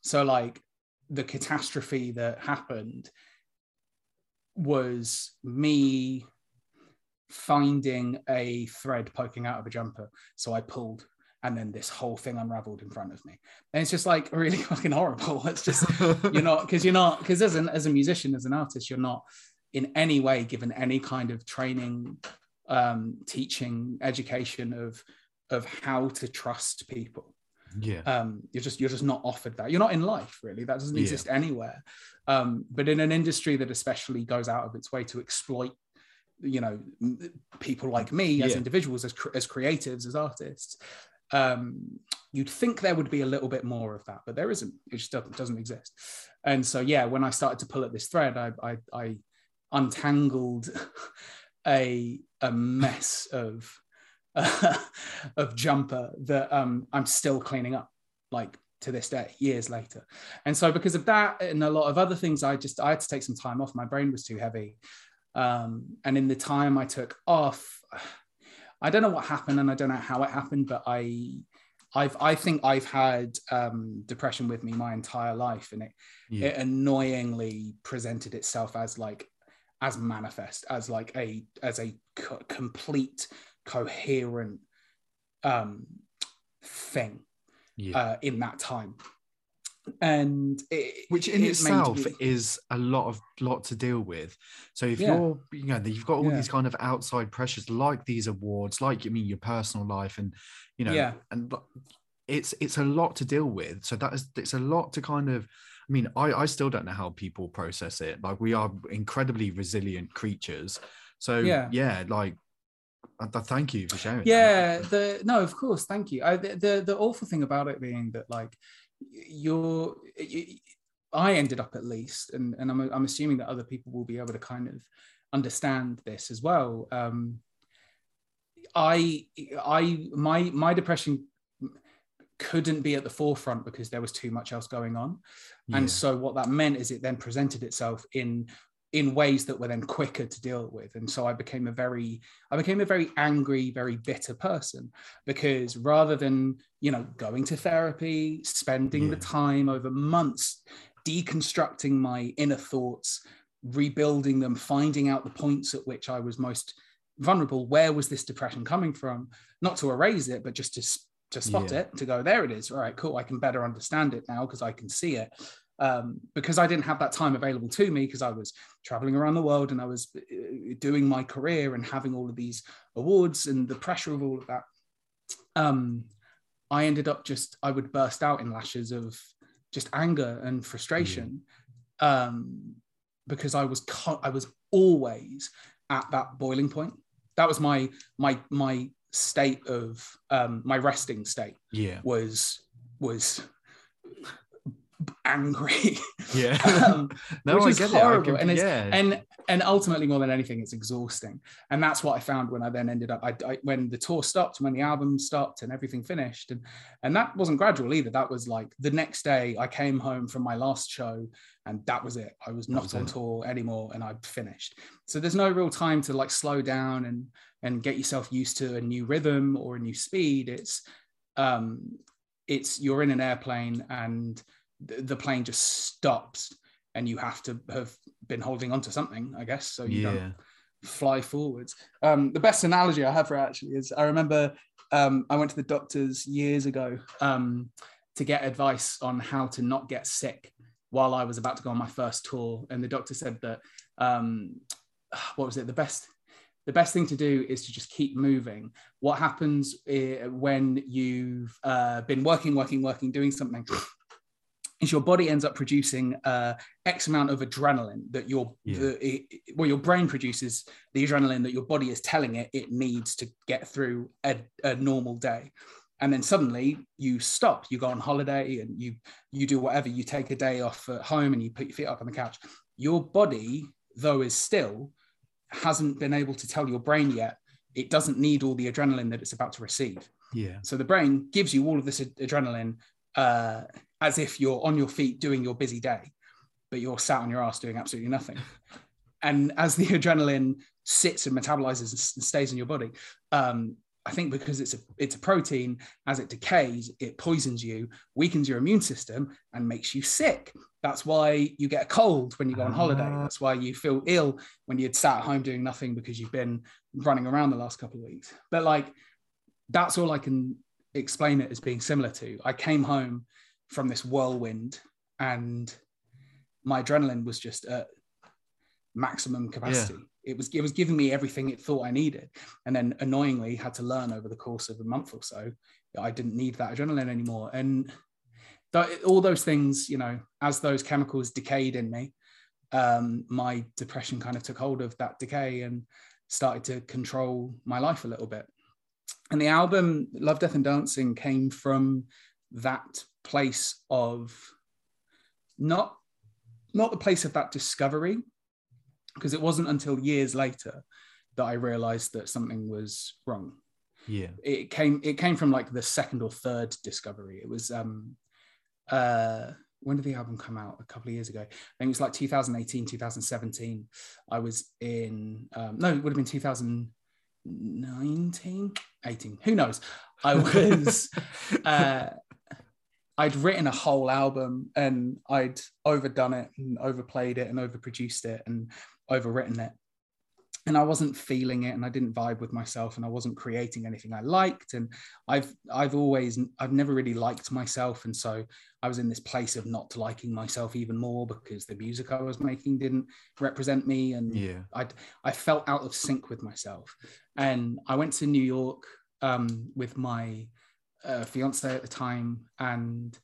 Speaker 2: So, like, the catastrophe that happened was me finding a thread poking out of a jumper. So I pulled, and then this whole thing unraveled in front of me. And it's just like really fucking horrible. It's just you're not because you're not because as an as a musician, as an artist, you're not in any way given any kind of training, um, teaching, education of of how to trust people
Speaker 1: yeah.
Speaker 2: um, you're just you're just not offered that. You're not in life really. That doesn't
Speaker 1: Yeah.
Speaker 2: exist anywhere. Um, but in an industry that especially goes out of its way to exploit, you know, people like me as individuals, as as creatives, as artists, um, you'd think there would be a little bit more of that, but there isn't. It just doesn't, doesn't exist. And so yeah, when I started to pull at this thread, I I, I untangled a a mess of of jumper that um, I'm still cleaning up. Like to this day, years later. And so because of that and a lot of other things, I just I had to take some time off. My brain was too heavy. Um, and in the time I took off, I don't know what happened and I don't know how it happened, but I I've I think I've had um, depression with me my entire life, and it,
Speaker 1: Yeah.
Speaker 2: it annoyingly presented itself as like as manifest as like a as a co- complete coherent um thing
Speaker 1: Yeah.
Speaker 2: uh, in that time and it,
Speaker 1: which in
Speaker 2: it
Speaker 1: itself
Speaker 2: me-
Speaker 1: is a lot of lot to deal with so if
Speaker 2: Yeah.
Speaker 1: you're you know you've got all
Speaker 2: Yeah.
Speaker 1: these kind of outside pressures like these awards like i mean your personal life and you know
Speaker 2: Yeah.
Speaker 1: and it's it's a lot to deal with so that is it's a lot to kind of i mean i i still don't know how people process it like we are incredibly resilient creatures so
Speaker 2: Yeah.
Speaker 1: yeah like I thank you for sharing that.
Speaker 2: yeah the no of course thank you I, the, the the awful thing about it being that like you're you, i ended up at least and and I'm, I'm assuming that other people will be able to kind of understand this as well um i i my my depression couldn't be at the forefront because there was too much else going on.
Speaker 1: Yeah.
Speaker 2: and so what that meant is it then presented itself in in ways that were then quicker to deal with. And so i became a very i became a very angry very bitter person because rather than you know going to therapy spending the time over months deconstructing my inner thoughts rebuilding them finding out the points at which i was most vulnerable where was this depression coming from? Not to erase it but just to to spot
Speaker 1: Yeah.
Speaker 2: it to go there it is all right cool i can better understand it now because i can see it um, because I didn't have that time available to me because I was traveling around the world and I was uh, doing my career and having all of these awards and the pressure of all of that. Um, I ended up just I would burst out in lashes of just anger and frustration um, because I was co- I was always at that boiling point. That was my my my state of um, my resting state
Speaker 1: yeah.
Speaker 2: was was angry.
Speaker 1: Yeah.
Speaker 2: Um,
Speaker 1: no
Speaker 2: which
Speaker 1: i
Speaker 2: is
Speaker 1: get
Speaker 2: horrible
Speaker 1: it. I can,
Speaker 2: and
Speaker 1: yeah.
Speaker 2: and and ultimately more than anything it's exhausting. And that's what i found when i then ended up I, I when the tour stopped when the album stopped and everything finished. And and that wasn't gradual either. That was like the next day i came home from my last show and that was it. I was not
Speaker 1: was
Speaker 2: on
Speaker 1: it.
Speaker 2: tour anymore and i'd finished. So there's no real time to like slow down and and get yourself used to a new rhythm or a new speed it's um it's you're in an airplane and the, the plane just stops and you have to have been holding on to something i guess so you
Speaker 1: yeah.
Speaker 2: don't fly forwards. Um the best analogy i have for actually is i remember um i went to the doctors years ago um to get advice on how to not get sick while i was about to go on my first tour and the doctor said that um what was it the best the best thing to do is to just keep moving. What happens eh, when you've uh, been working, working, working, doing something is your body ends up producing uh, X amount of adrenaline that your
Speaker 1: Yeah.
Speaker 2: the, it, it- well your brain produces the adrenaline that your body is telling it it needs to get through a, a normal day. And then suddenly you stop, you go on holiday and you you do whatever, you take a day off at home and you put your feet up on the couch. Your body, though is still, hasn't been able to tell your brain yet it doesn't need all the adrenaline that it's about to receive.
Speaker 1: yeah
Speaker 2: So the brain gives you all of this ad- adrenaline uh, as if you're on your feet doing your busy day, but you're sat on your ass doing absolutely nothing. and as the adrenaline sits and metabolizes and and stays in your body, um, I think because it's a it's a protein, as it decays, it poisons you, weakens your immune system, and makes you sick. That's why you get a cold when you go on holiday.
Speaker 1: Ah.
Speaker 2: That's why you feel ill when you'd sat at home doing nothing because you've been running around the last couple of weeks. But like, that's all I can explain it as being similar to. I came home from this whirlwind and my adrenaline was just at maximum capacity. It was it was giving me everything it thought I needed, and then annoyingly had to learn over the course of a month or so I didn't need that adrenaline anymore. And th- all those things, you know, as those chemicals decayed in me, um, my depression kind of took hold of that decay and started to control my life a little bit. And the album Love, Death, and Dancing came from that place of not not the place of that discovery because it wasn't until years later that I realized that something was wrong.
Speaker 1: yeah
Speaker 2: It came it came from like the second or third discovery. It was um uh, when did the album come out? A couple of years ago. I think it was like 2018, 2017. I was in, um, no, it would have been 2019, 18. Who knows? I was, uh, I'd written a whole album and I'd overdone it and overplayed it and overproduced it and overwritten it. And I wasn't feeling it and I didn't vibe with myself and I wasn't creating anything I liked. And I've I've always I've never really liked myself. And so I was in this place of not liking myself even more because the music I was making didn't represent me. And
Speaker 1: Yeah.
Speaker 2: I I felt out of sync with myself. And I went to New York um, with my uh, fiance at the time and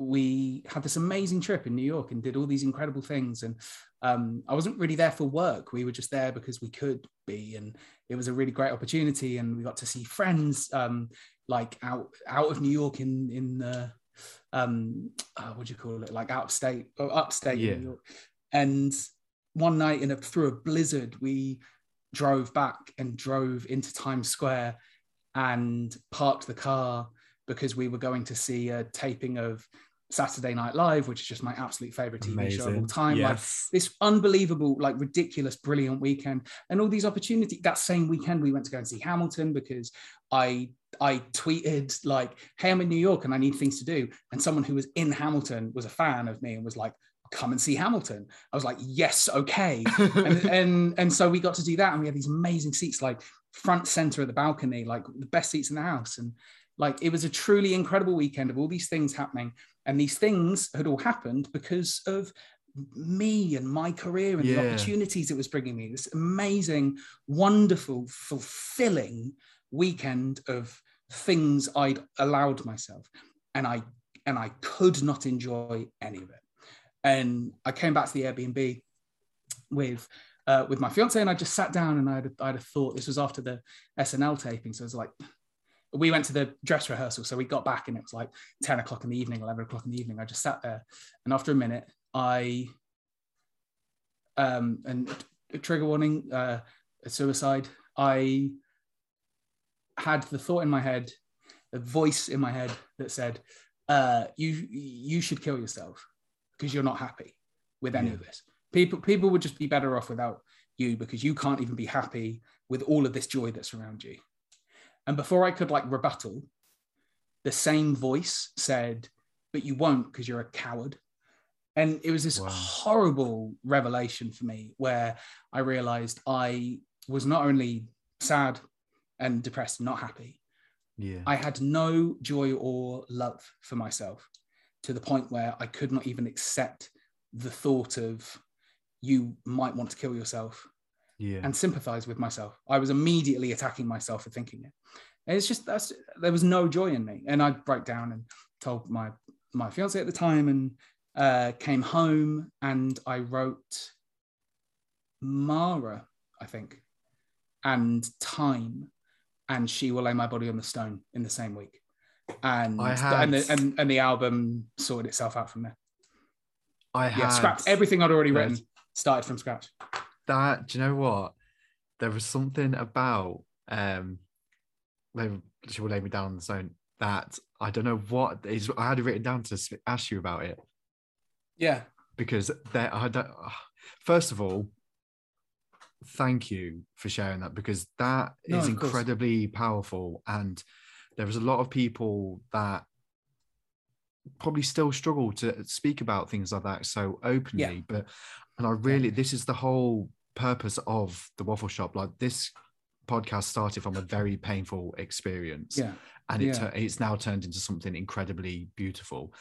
Speaker 2: we had this amazing trip in New York and did all these incredible things. And um, I wasn't really there for work. We were just there because we could be, and it was a really great opportunity. And we got to see friends um, like out out of New York in in the um, uh, what do you call it? Like out of state or upstate
Speaker 1: Yeah.
Speaker 2: New York. And one night in a through a blizzard, we drove back and drove into Times Square and parked the car because we were going to see a taping of Saturday Night Live, which is just my absolute favorite TV show of all time. Like this unbelievable, like ridiculous, brilliant weekend, and all these opportunities. That same weekend, we went to go and see Hamilton because I I tweeted like, "Hey, I'm in New York and I need things to do," and someone who was in Hamilton was a fan of me and was like. Come and see Hamilton. I was like, yes, okay, and, and and so we got to do that, and we had these amazing seats, like front center of the balcony, like the best seats in the house, and like it was a truly incredible weekend of all these things happening, and these things had all happened because of me and my career and the opportunities it was bringing me. This amazing, wonderful, fulfilling weekend of things I'd allowed myself, and I and I could not enjoy any of it. And I came back to the Airbnb with uh, with my fiance, and I just sat down and I had, I had a thought. This was after the SNL taping, so it was like we went to the dress rehearsal. So we got back, and it was like ten o'clock in the evening, eleven o'clock in the evening. I just sat there, and after a minute, I um and a trigger warning, uh, a suicide. I had the thought in my head, a voice in my head that said, uh, "You you should kill yourself because you're not happy with any
Speaker 1: Yeah.
Speaker 2: of this. People people would just be better off without you because you can't even be happy with all of this joy that's around you." And before I could like rebuttal, the same voice said, "But you won't because you're a coward." And it was this
Speaker 1: Wow.
Speaker 2: horrible revelation for me where I realized I was not only sad and depressed and not happy,
Speaker 1: Yeah.
Speaker 2: I had no joy or love for myself to the point where I could not even accept the thought of you might want to kill yourself
Speaker 1: yeah.
Speaker 2: and sympathize with myself. I was immediately attacking myself for thinking it. And it's just that's there was no joy in me. And I broke down and told my my fiance at the time and uh, came home and I wrote Mara, I think, and Time, and She Will Lay My Body on the Stone in the same week. And
Speaker 1: I
Speaker 2: and, the, and and the album sorted itself out from there.
Speaker 1: I
Speaker 2: Yeah,
Speaker 1: had
Speaker 2: scrapped everything I'd already
Speaker 1: read-
Speaker 2: written, started from scratch.
Speaker 1: that do you know what there was something about um they she will lay me down on the zone that i don't know what is i had it written down to ask you about it
Speaker 2: Yeah.
Speaker 1: because there i don't first of all thank you for sharing that because that
Speaker 2: No,
Speaker 1: is
Speaker 2: of course.
Speaker 1: incredibly powerful and there was a lot of people that probably still struggle to speak about things like that so openly but and i really this is the whole purpose of the waffle shop like this podcast started from a very painful experience
Speaker 2: Yeah.
Speaker 1: and it
Speaker 2: Yeah.
Speaker 1: it's now turned into something incredibly beautiful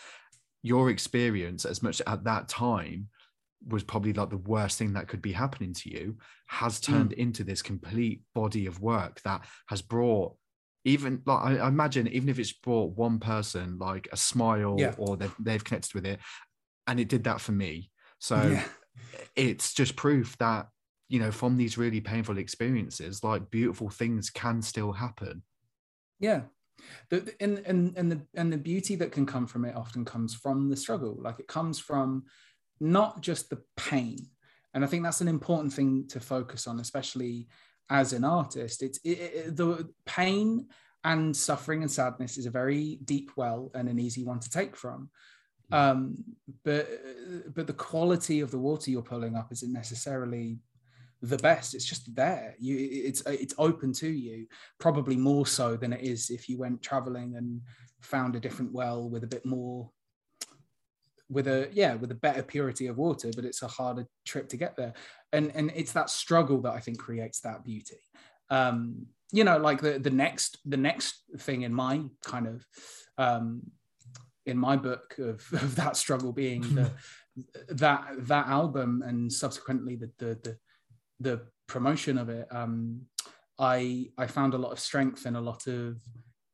Speaker 1: your experience as much at that time was probably like the worst thing that could be happening to you has
Speaker 2: Hmm.
Speaker 1: turned into this complete body of work that has brought even like I, I imagine even if it's brought one person like a smile
Speaker 2: Yeah.
Speaker 1: or they've, they've connected with it and it did that for me so
Speaker 2: yeah.
Speaker 1: It's just proof that you know from these really painful experiences like beautiful things can still happen
Speaker 2: Yeah. The, and, and, and the and the beauty that can come from it often comes from the struggle. Like it comes from not just the pain. And I think that's an important thing to focus on, especially as an artist. It's it, it- the pain and suffering and sadness is a very deep well and an easy one to take from um, but but the quality of the water you're pulling up isn't necessarily the best. It's just there. You it's it's open to you probably more so than it is if you went traveling and found a different well with a bit more with a yeah with a better purity of water but it's a harder trip to get there. And and it's that struggle that i think creates that beauty. Um you know like the the next the next thing in my kind of um in my book of, of that struggle being the that that album and subsequently the the the, the promotion of it um i i found a lot of strength and a lot of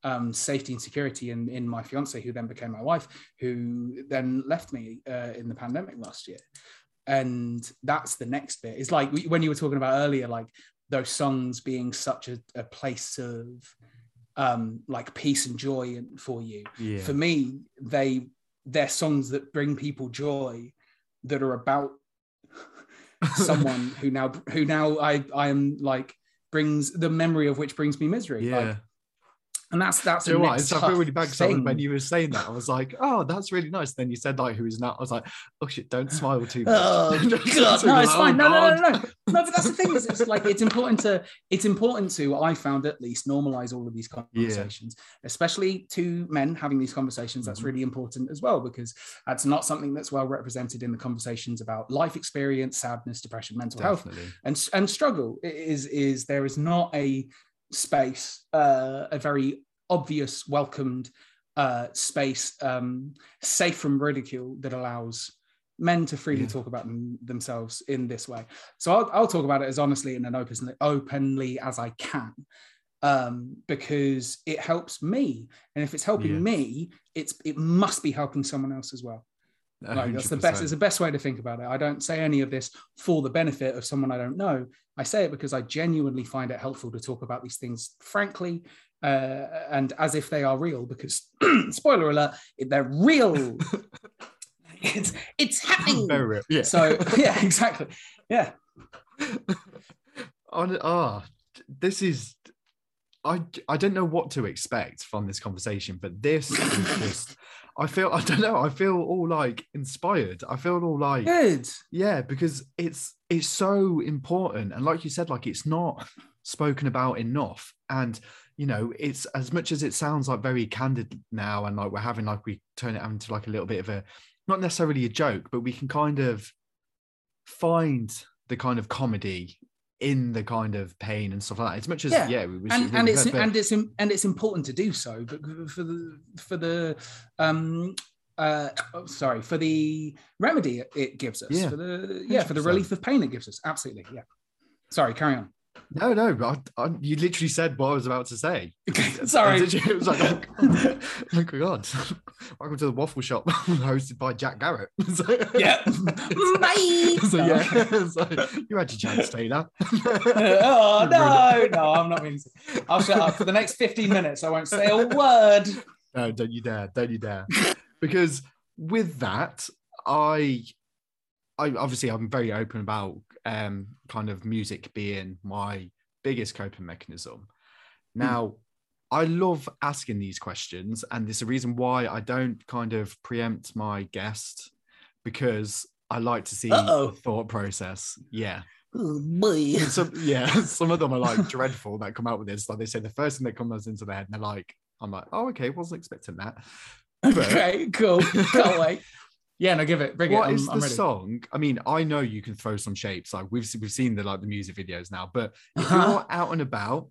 Speaker 2: um, safety and security in, in my fiance, who then became my wife, who then left me uh, in the pandemic last year. And that's the next bit. It's like when you were talking about earlier, like those songs being such a, a place of um, like peace and joy for you.
Speaker 1: Yeah.
Speaker 2: For me, they they're songs that bring people joy that are about someone who now who now I I am like brings the memory of which brings me misery.
Speaker 1: Yeah.
Speaker 2: Like, and that's that's
Speaker 1: you
Speaker 2: a
Speaker 1: what? I feel really bad because when you were saying that, I was like, "Oh, that's really nice." Then you said like, "Who's not?" I was like, "Oh shit, don't smile too much."
Speaker 2: Oh God, no, it's fine. No, no, no, no, no. But that's the thing. Is it's like it's important to it's important to I found at least normalize all of these conversations, especially two men having these conversations. That's
Speaker 1: Mhm.
Speaker 2: really important as well because that's not something that's well represented in the conversations about life experience, sadness, depression, mental health, and and struggle. It Is is there is not a space, uh, a very obvious, welcomed uh, space, um, safe from ridicule that allows men to freely
Speaker 1: Yeah.
Speaker 2: talk about them, themselves in this way. So I'll, I'll talk about it as honestly and openly, openly as I can. Um, because it helps me, and if it's helping
Speaker 1: Yeah.
Speaker 2: me, it's it must be helping someone else as well. Like that's the best. It's the best way to think about it. I don't say any of this for the benefit of someone I don't know. I say it because I genuinely find it helpful to talk about these things frankly uh, and as if they are real. Because spoiler alert, they're real. it's it's happening.
Speaker 1: Very real. Yeah.
Speaker 2: So yeah, exactly. Yeah.
Speaker 1: On ah, this is I I don't know what to expect from this conversation, but this is just I feel I don't know, I feel all like inspired. I feel all like
Speaker 2: Good.
Speaker 1: yeah, because it's it's so important. And like you said, like it's not spoken about enough. And you know, it's as much as it sounds like very candid now, and like we're having like we turn it into like a little bit of a not necessarily a joke, but we can kind of find the kind of comedy in the kind of pain and stuff like that. As much as yeah,
Speaker 2: Yeah.
Speaker 1: it was
Speaker 2: and,
Speaker 1: really
Speaker 2: and it's
Speaker 1: but-
Speaker 2: and it's and it's important to do so but for the for the um uh oh, sorry for the remedy it- it gives us
Speaker 1: Yeah.
Speaker 2: for the yeah for the relief of pain it gives us absolutely yeah sorry carry on
Speaker 1: no, no, I, I, you literally said what I was about to say.
Speaker 2: sorry
Speaker 1: Did you? It was like, oh, God. oh God. Welcome to the waffle shop, hosted by Jack Garratt. So-
Speaker 2: Yeah. Bye.
Speaker 1: So, yeah, so, you had your chance, Taylor.
Speaker 2: oh no no i'm not meaning to i'll shut up for the next 15 minutes i won't say a word
Speaker 1: No, don't you dare, don't you dare. because with that, I, I obviously I'm very open about um kind of music being my biggest coping mechanism. Hmm. Now, I love asking these questions, and there's a reason why I don't kind of preempt my guest because I like to see
Speaker 2: Uh-oh.
Speaker 1: the thought process. Yeah.
Speaker 2: oh boy
Speaker 1: some yeah, some of them are like dreadful that come out with this. Like they say the first thing that comes into their head, and they're like, I'm like, oh, okay, wasn't expecting that. But
Speaker 2: okay cool can't wait yeah no give it bring
Speaker 1: what
Speaker 2: it I'm,
Speaker 1: is
Speaker 2: I'm
Speaker 1: the
Speaker 2: ready
Speaker 1: song? I mean, I know you can throw some shapes, like we've we've seen the like the music videos now, but if you're out and about,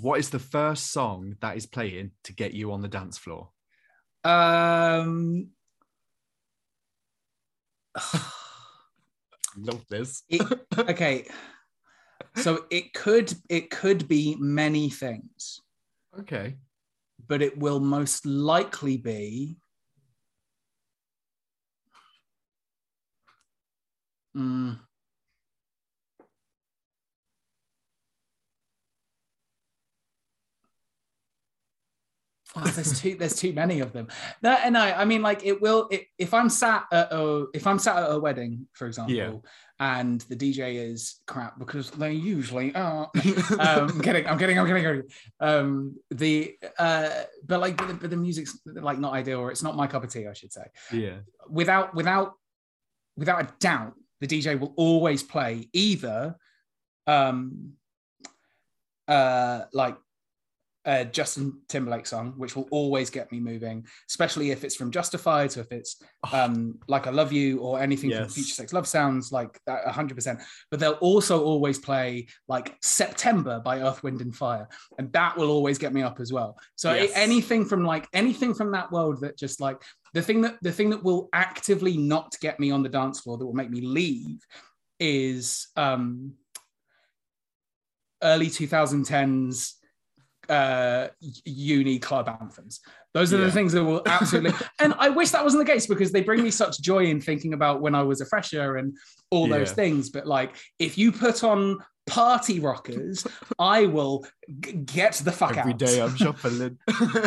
Speaker 1: what is the first song that is playing to get you on the dance floor?
Speaker 2: um
Speaker 1: Love this.
Speaker 2: it, okay so it could it could be many things
Speaker 1: Okay.
Speaker 2: but it will most likely be Mm. Oh, there's too there's too many of them. No, no, I mean like it will. It, if I'm sat at a if I'm sat at a wedding, for example,
Speaker 1: Yeah.
Speaker 2: and the DJ is crap because they usually are. um, I'm kidding. I'm kidding. I'm kidding. I'm kidding. Um, the uh, but like but the, but the music's like not ideal, or it's not my cup of tea, I should say.
Speaker 1: Yeah.
Speaker 2: Without without without a doubt, the DJ will always play either um uh like a Justin Timberlake song, which will always get me moving, especially if it's from Justified. So if it's um, like I Love You or anything from
Speaker 1: Yes.
Speaker 2: Future Sex Love Sounds, like that 100%. But they'll also always play like September by Earth, Wind and Fire. And that will always get me up as well. So
Speaker 1: Yes.
Speaker 2: anything from like anything from that world that just like the thing that the thing that will actively not get me on the dance floor that will make me leave is um early 2010s uh uni club anthems. Those are
Speaker 1: Yeah.
Speaker 2: the things that will absolutely and i wish that wasn't the case because they bring me such joy in thinking about when i was a fresher and all those things. But like if you put on party rockers i will g- get the fuck
Speaker 1: Every
Speaker 2: out.
Speaker 1: day I'm shuffling.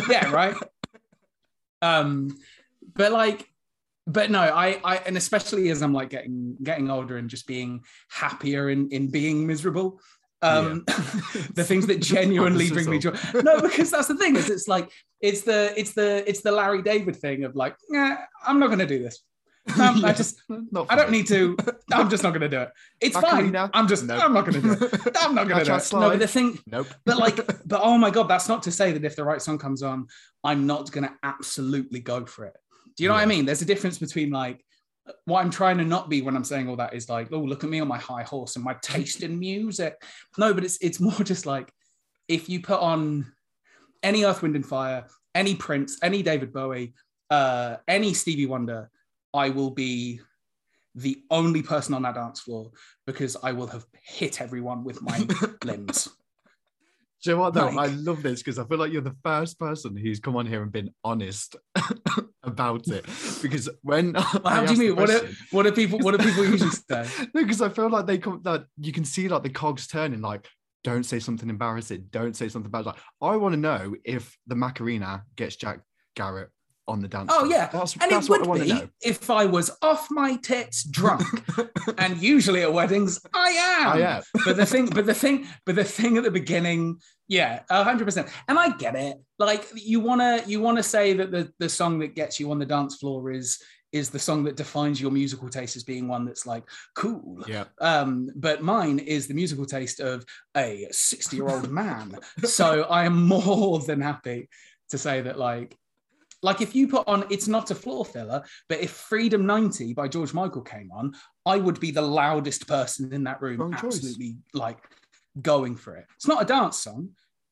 Speaker 2: yeah right? Um but like but no i i and especially as i'm like getting getting older and just being happier in in being miserable um the things that genuinely bring me joy. No because that's the thing is it's like it's the it's the it's the larry david thing of like nah, i'm not gonna do this. Um, i just i don't
Speaker 1: me.
Speaker 2: need to. I'm just not gonna do it. It's fine.
Speaker 1: Macarena?
Speaker 2: i'm just
Speaker 1: Nope.
Speaker 2: i'm not gonna do it. I'm not gonna do it. No but the thing
Speaker 1: Nope.
Speaker 2: but like but oh my god that's not to say that if the right song comes on i'm not gonna absolutely go for it do you know what i mean? There's a difference between like what i'm trying to not be when i'm saying all that is like oh look at me on my high horse and my taste in music. No but it's it's more just like if you put on any earth wind and fire any prince any david bowie uh any stevie wonder i will be the only person on that dance floor because i will have hit everyone with my limbs
Speaker 1: Do you know what though?
Speaker 2: Like-
Speaker 1: I love this because I feel like you're the first person who's come on here and been honest about it. Because when
Speaker 2: Well, how do you mean? What do, what do people? What do people usually say?
Speaker 1: No, because I feel like they come that you can see like the cogs turning. Like, don't say something embarrassing. Don't say something bad. Like, I want to know if the Macarena gets Jack Garratt on the dance.
Speaker 2: Oh yeah,
Speaker 1: that's,
Speaker 2: and
Speaker 1: that's
Speaker 2: it
Speaker 1: what I
Speaker 2: would
Speaker 1: want
Speaker 2: be
Speaker 1: know.
Speaker 2: if I was off my tits, drunk, and usually at weddings I am.
Speaker 1: I am.
Speaker 2: but the thing, but the thing, but the thing at the beginning, yeah, hundred percent. And I get it. Like you wanna, you wanna say that the the song that gets you on the dance floor is is the song that defines your musical taste as being one that's like cool.
Speaker 1: Yeah.
Speaker 2: Um, but mine is the musical taste of a 60 year old man. so I am more than happy to say that, like, like if you put on it's not a floor filler, but if Freedom 90 by George Michael came on, I would be the loudest person in that room,
Speaker 1: Wrong choice.
Speaker 2: absolutely like going for it. It's not a dance song,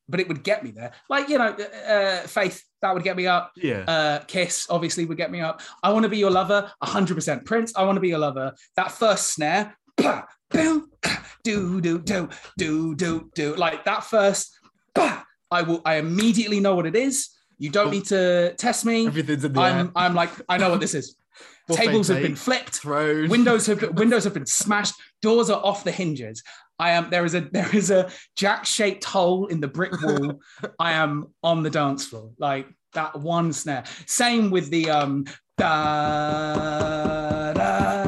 Speaker 2: but it would get me there. Like, you know, uh, Faith, that would get me up.
Speaker 1: Yeah.
Speaker 2: Uh, Kiss obviously would get me up. I want to be your lover, 100%. Prince, I want to be your lover. That first snare, bah, boom, do, do, do, do, do, do. Like that first, bah, I will, I immediately know what it is. You don't need to test me.
Speaker 1: Everything's in the
Speaker 2: I'm,
Speaker 1: air.
Speaker 2: I'm like, I know what this is. Tables have been flipped.
Speaker 1: Thrown.
Speaker 2: Windows have windows have been smashed. Doors are off the hinges. I am there is a there is a jack shaped hole in the brick wall. I am on the dance floor like that one snare. Same with the um. Da, da,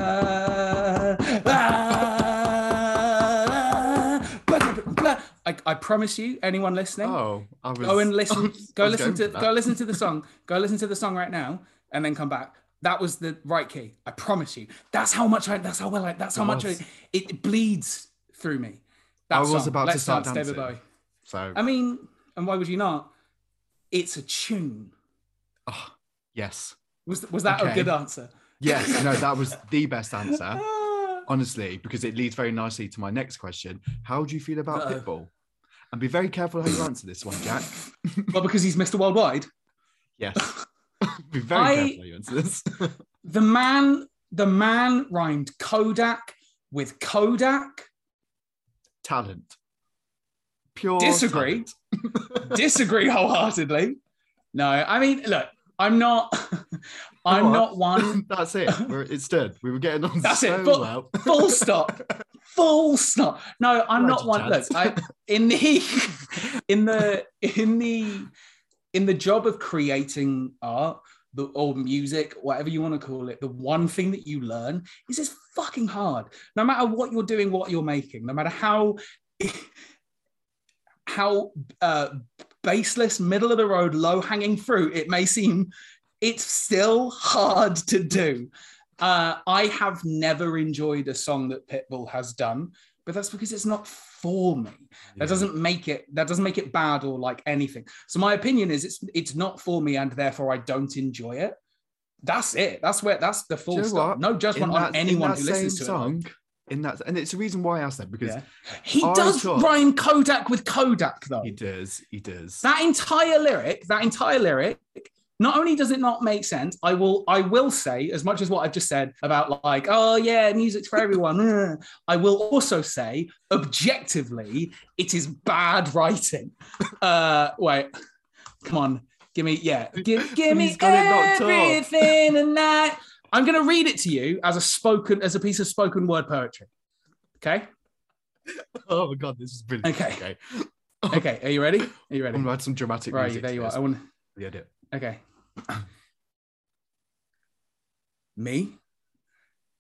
Speaker 2: I, promise you, anyone listening,
Speaker 1: Oh, I was.
Speaker 2: go and listen.
Speaker 1: Was-
Speaker 2: Go listen to go listen to the song. Go listen to the song right now, and then come back. That was the right key. I promise you. That's how much I. That's how well I. That's how
Speaker 1: It
Speaker 2: much I, it bleeds through me. That
Speaker 1: I was
Speaker 2: song,
Speaker 1: about to
Speaker 2: Let's
Speaker 1: start
Speaker 2: Dance, David
Speaker 1: dancing.
Speaker 2: Bowie.
Speaker 1: So,
Speaker 2: I mean, and why would you not? It's a tune.
Speaker 1: oh, yes,
Speaker 2: Was was that
Speaker 1: Okay.
Speaker 2: a good answer?
Speaker 1: yes, no, that was the best answer. Honestly, because it leads very nicely to my next question. How do you feel about
Speaker 2: Uh-oh.
Speaker 1: Pitbull? And be very careful how you answer this one, Jack.
Speaker 2: well, because he's Mr. Worldwide.
Speaker 1: Yes. be very
Speaker 2: I-
Speaker 1: careful how you answer this.
Speaker 2: The man, the man rhymed Kodak with Kodak.
Speaker 1: talent. Pure
Speaker 2: Disagree.
Speaker 1: talent.
Speaker 2: disagree wholeheartedly. No, I mean, look, I'm not. I'm
Speaker 1: on.
Speaker 2: not one.
Speaker 1: That's it. We're, it stood. We were getting on
Speaker 2: That's
Speaker 1: so
Speaker 2: it. Full,
Speaker 1: well.
Speaker 2: full stop. Full stop. No, I'm not one. Look. I, in the in the in the in the job of creating art the, or music, whatever you want to call it, the one thing that you learn is it's fucking hard. No matter what you're doing, what you're making, no matter how how uh, baseless, middle of the road, low hanging fruit it may seem, it's still hard to do. Uh, I have never enjoyed a song that Pitbull has done, but that's because it's not for me. That doesn't make it that doesn't make it bad or like anything. So my opinion is it's it's not for me, and therefore I don't enjoy it. That's it. That's where that's the full
Speaker 1: you know
Speaker 2: stop. No judgment on anyone who listens to it.
Speaker 1: song, In that, and it's the reason why I asked that because
Speaker 2: Yeah. He does
Speaker 1: thought-
Speaker 2: rhyme Kodak with Kodak though.
Speaker 1: he does, he does.
Speaker 2: that entire lyric that entire lyric not only does it not make sense i will i will say as much as what i've just said about like oh yeah music's for everyone uh, i will also say objectively it is bad writing uh wait come on give me yeah give, give me
Speaker 1: He's got it knocked off.
Speaker 2: everything tonight i'm going to read it to you as a spoken as a piece of spoken word poetry okay
Speaker 1: oh my god, this is brilliant.
Speaker 2: Okay.
Speaker 1: okay.
Speaker 2: okay are you ready are you ready
Speaker 1: I'm gonna add some dramatic
Speaker 2: right
Speaker 1: music.
Speaker 2: there you are i want
Speaker 1: The edit.
Speaker 2: Okay. Me?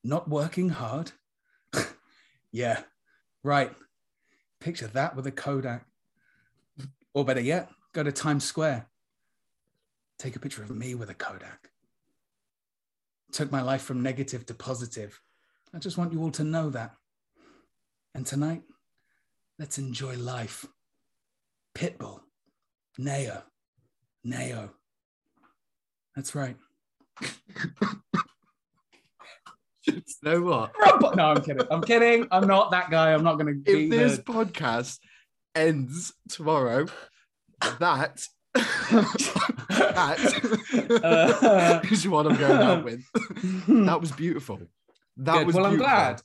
Speaker 2: Not working hard? yeah, right. Picture that with a Kodak. Or better yet, go to Times Square. Take a picture of me with a Kodak. Took my life from negative to positive. I just want you all to know that. And tonight, let's enjoy life. Pitbull, Neo, Neo. That's right.
Speaker 1: you know what?
Speaker 2: No, I'm kidding. I'm kidding. I'm not that guy. I'm not going to be
Speaker 1: If this
Speaker 2: the...
Speaker 1: podcast ends tomorrow, that that
Speaker 2: Uh.
Speaker 1: is what I'm going out with. that was beautiful. That
Speaker 2: Good.
Speaker 1: was
Speaker 2: Well, I'm glad.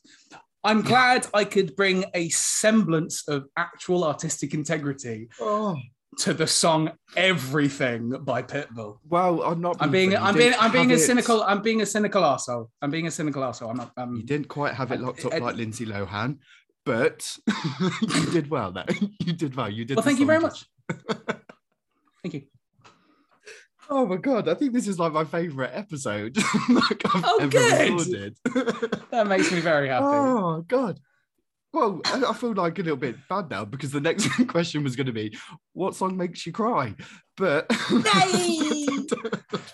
Speaker 2: I'm glad I could bring a semblance of actual artistic integrity
Speaker 1: Oh,
Speaker 2: to the song "Everything" by Pitbull.
Speaker 1: well, I'm not.
Speaker 2: I'm being, I'm being, I'm being a
Speaker 1: it-
Speaker 2: cynical. I'm being a cynical asshole. I'm being a cynical asshole. I'm not. I'm, um,
Speaker 1: You didn't quite have it
Speaker 2: I-
Speaker 1: locked up
Speaker 2: I-
Speaker 1: like uh, Lindsay Lohan, but you did well. Though you did well. You did.
Speaker 2: Well, thank you very much. Thank you.
Speaker 1: Oh my god, I think this is like my favorite episode like I've
Speaker 2: Oh,
Speaker 1: ever
Speaker 2: good.
Speaker 1: recorded.
Speaker 2: That makes me very happy.
Speaker 1: oh god. Well, I, I feel like a little bit bad now because the next question was going to be, "What song makes you cry?" But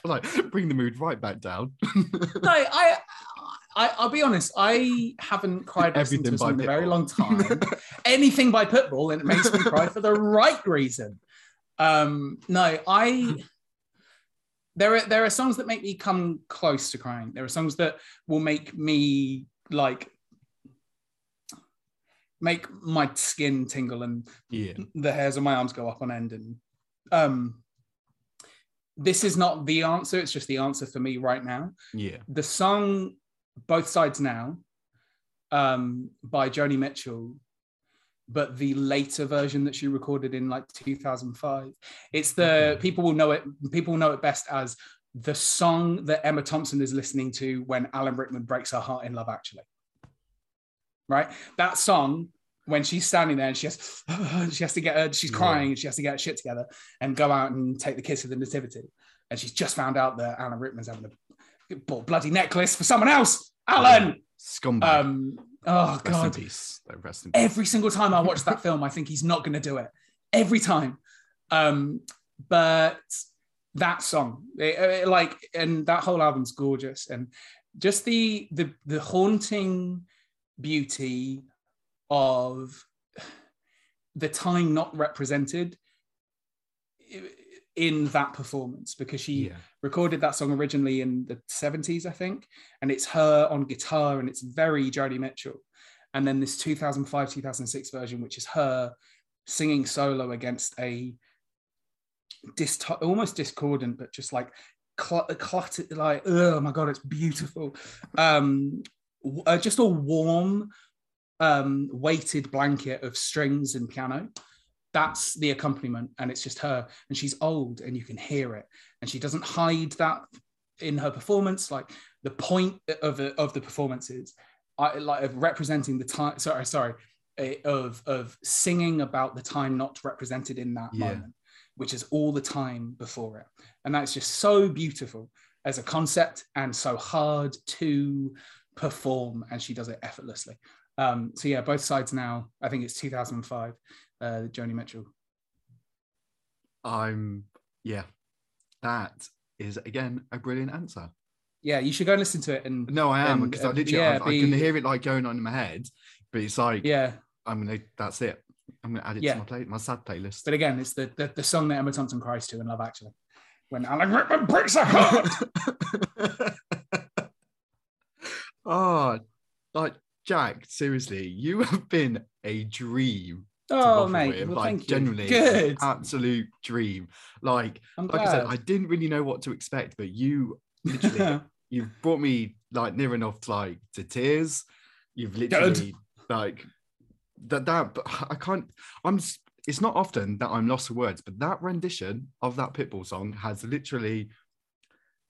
Speaker 1: like, bring the mood right back down.
Speaker 2: No, I, I, I'll be honest. I haven't cried
Speaker 1: Everything
Speaker 2: song in
Speaker 1: by
Speaker 2: a very long time. Anything by Pitbull, and it makes me cry for the right reason. Um, no, I. There are there are songs that make me come close to crying. There are songs that will make me like make my skin tingle and
Speaker 1: yeah,
Speaker 2: the hairs on my arms go up on end and um this is not the answer it's just the answer for me right now.
Speaker 1: Yeah,
Speaker 2: the song both sides now um by joni mitchell but the later version that she recorded in like 2005 it's the people will know it people will know it best as the song that emma thompson is listening to when alan rickman breaks her heart in love actually. Right? That song when she's standing there and she has she has to get her she's
Speaker 1: Yeah.
Speaker 2: crying and she has to get her shit together and go out and take the kiss of the nativity and she's just found out that alan rickman's having a bought bloody necklace for someone else alan
Speaker 1: scumbag.
Speaker 2: um oh
Speaker 1: rest in
Speaker 2: god
Speaker 1: peace. Like, Rest in peace.
Speaker 2: every single time I watch that film, I think he's not going to do it. Every time. Um, but that song, it- it- like, and that whole album's gorgeous, and just the the the haunting beauty of the time not represented in that performance because she
Speaker 1: Yeah,
Speaker 2: recorded that song originally in the 70s, I think, and it's her on guitar and it's very Joni Mitchell. And then this 2005 2006 version, which is her singing solo against a dis- almost discordant, but just like cl- cluttered, like, oh my God, it's beautiful. Um, uh, just a warm, um, weighted blanket of strings and piano. That's the accompaniment, and it's just her. And she's old, and you can hear it. And she doesn't hide that in her performance. Like the point of the, of the performances, I like of representing the time. Sorry, sorry, eh, of of singing about the time not represented in that
Speaker 1: Yeah.
Speaker 2: moment. which is all the time before it. And that's just so beautiful as a concept and so hard to perform. And she does it effortlessly. Um, so yeah, both sides now. I think it's 2005. Uh, Joni Mitchell.
Speaker 1: I'm yeah. That is again a brilliant answer.
Speaker 2: Yeah, you should go and listen to it. And
Speaker 1: No, I am because I literally
Speaker 2: yeah,
Speaker 1: I, I can hear it like going on in my head, but it's like
Speaker 2: Yeah,
Speaker 1: I'm gonna that's it. I'm gonna add it
Speaker 2: Yeah.
Speaker 1: to my play my sad playlist.
Speaker 2: but again, it's the, the the song that Emma Thompson cries to in Love Actually, when Alan Rickman breaks her heart.
Speaker 1: oh, like Jack, seriously, you have been a dream.
Speaker 2: oh, mate, well,
Speaker 1: like
Speaker 2: thank you.
Speaker 1: genuinely,
Speaker 2: Good.
Speaker 1: absolute dream. Like,
Speaker 2: I'm
Speaker 1: like I said. I didn't really know what to expect, but you literally, you've brought me like near enough to like to tears. You've literally like that. That I can't. I'm. It's not often that I'm lost for words, but that rendition of that Pitbull song has literally.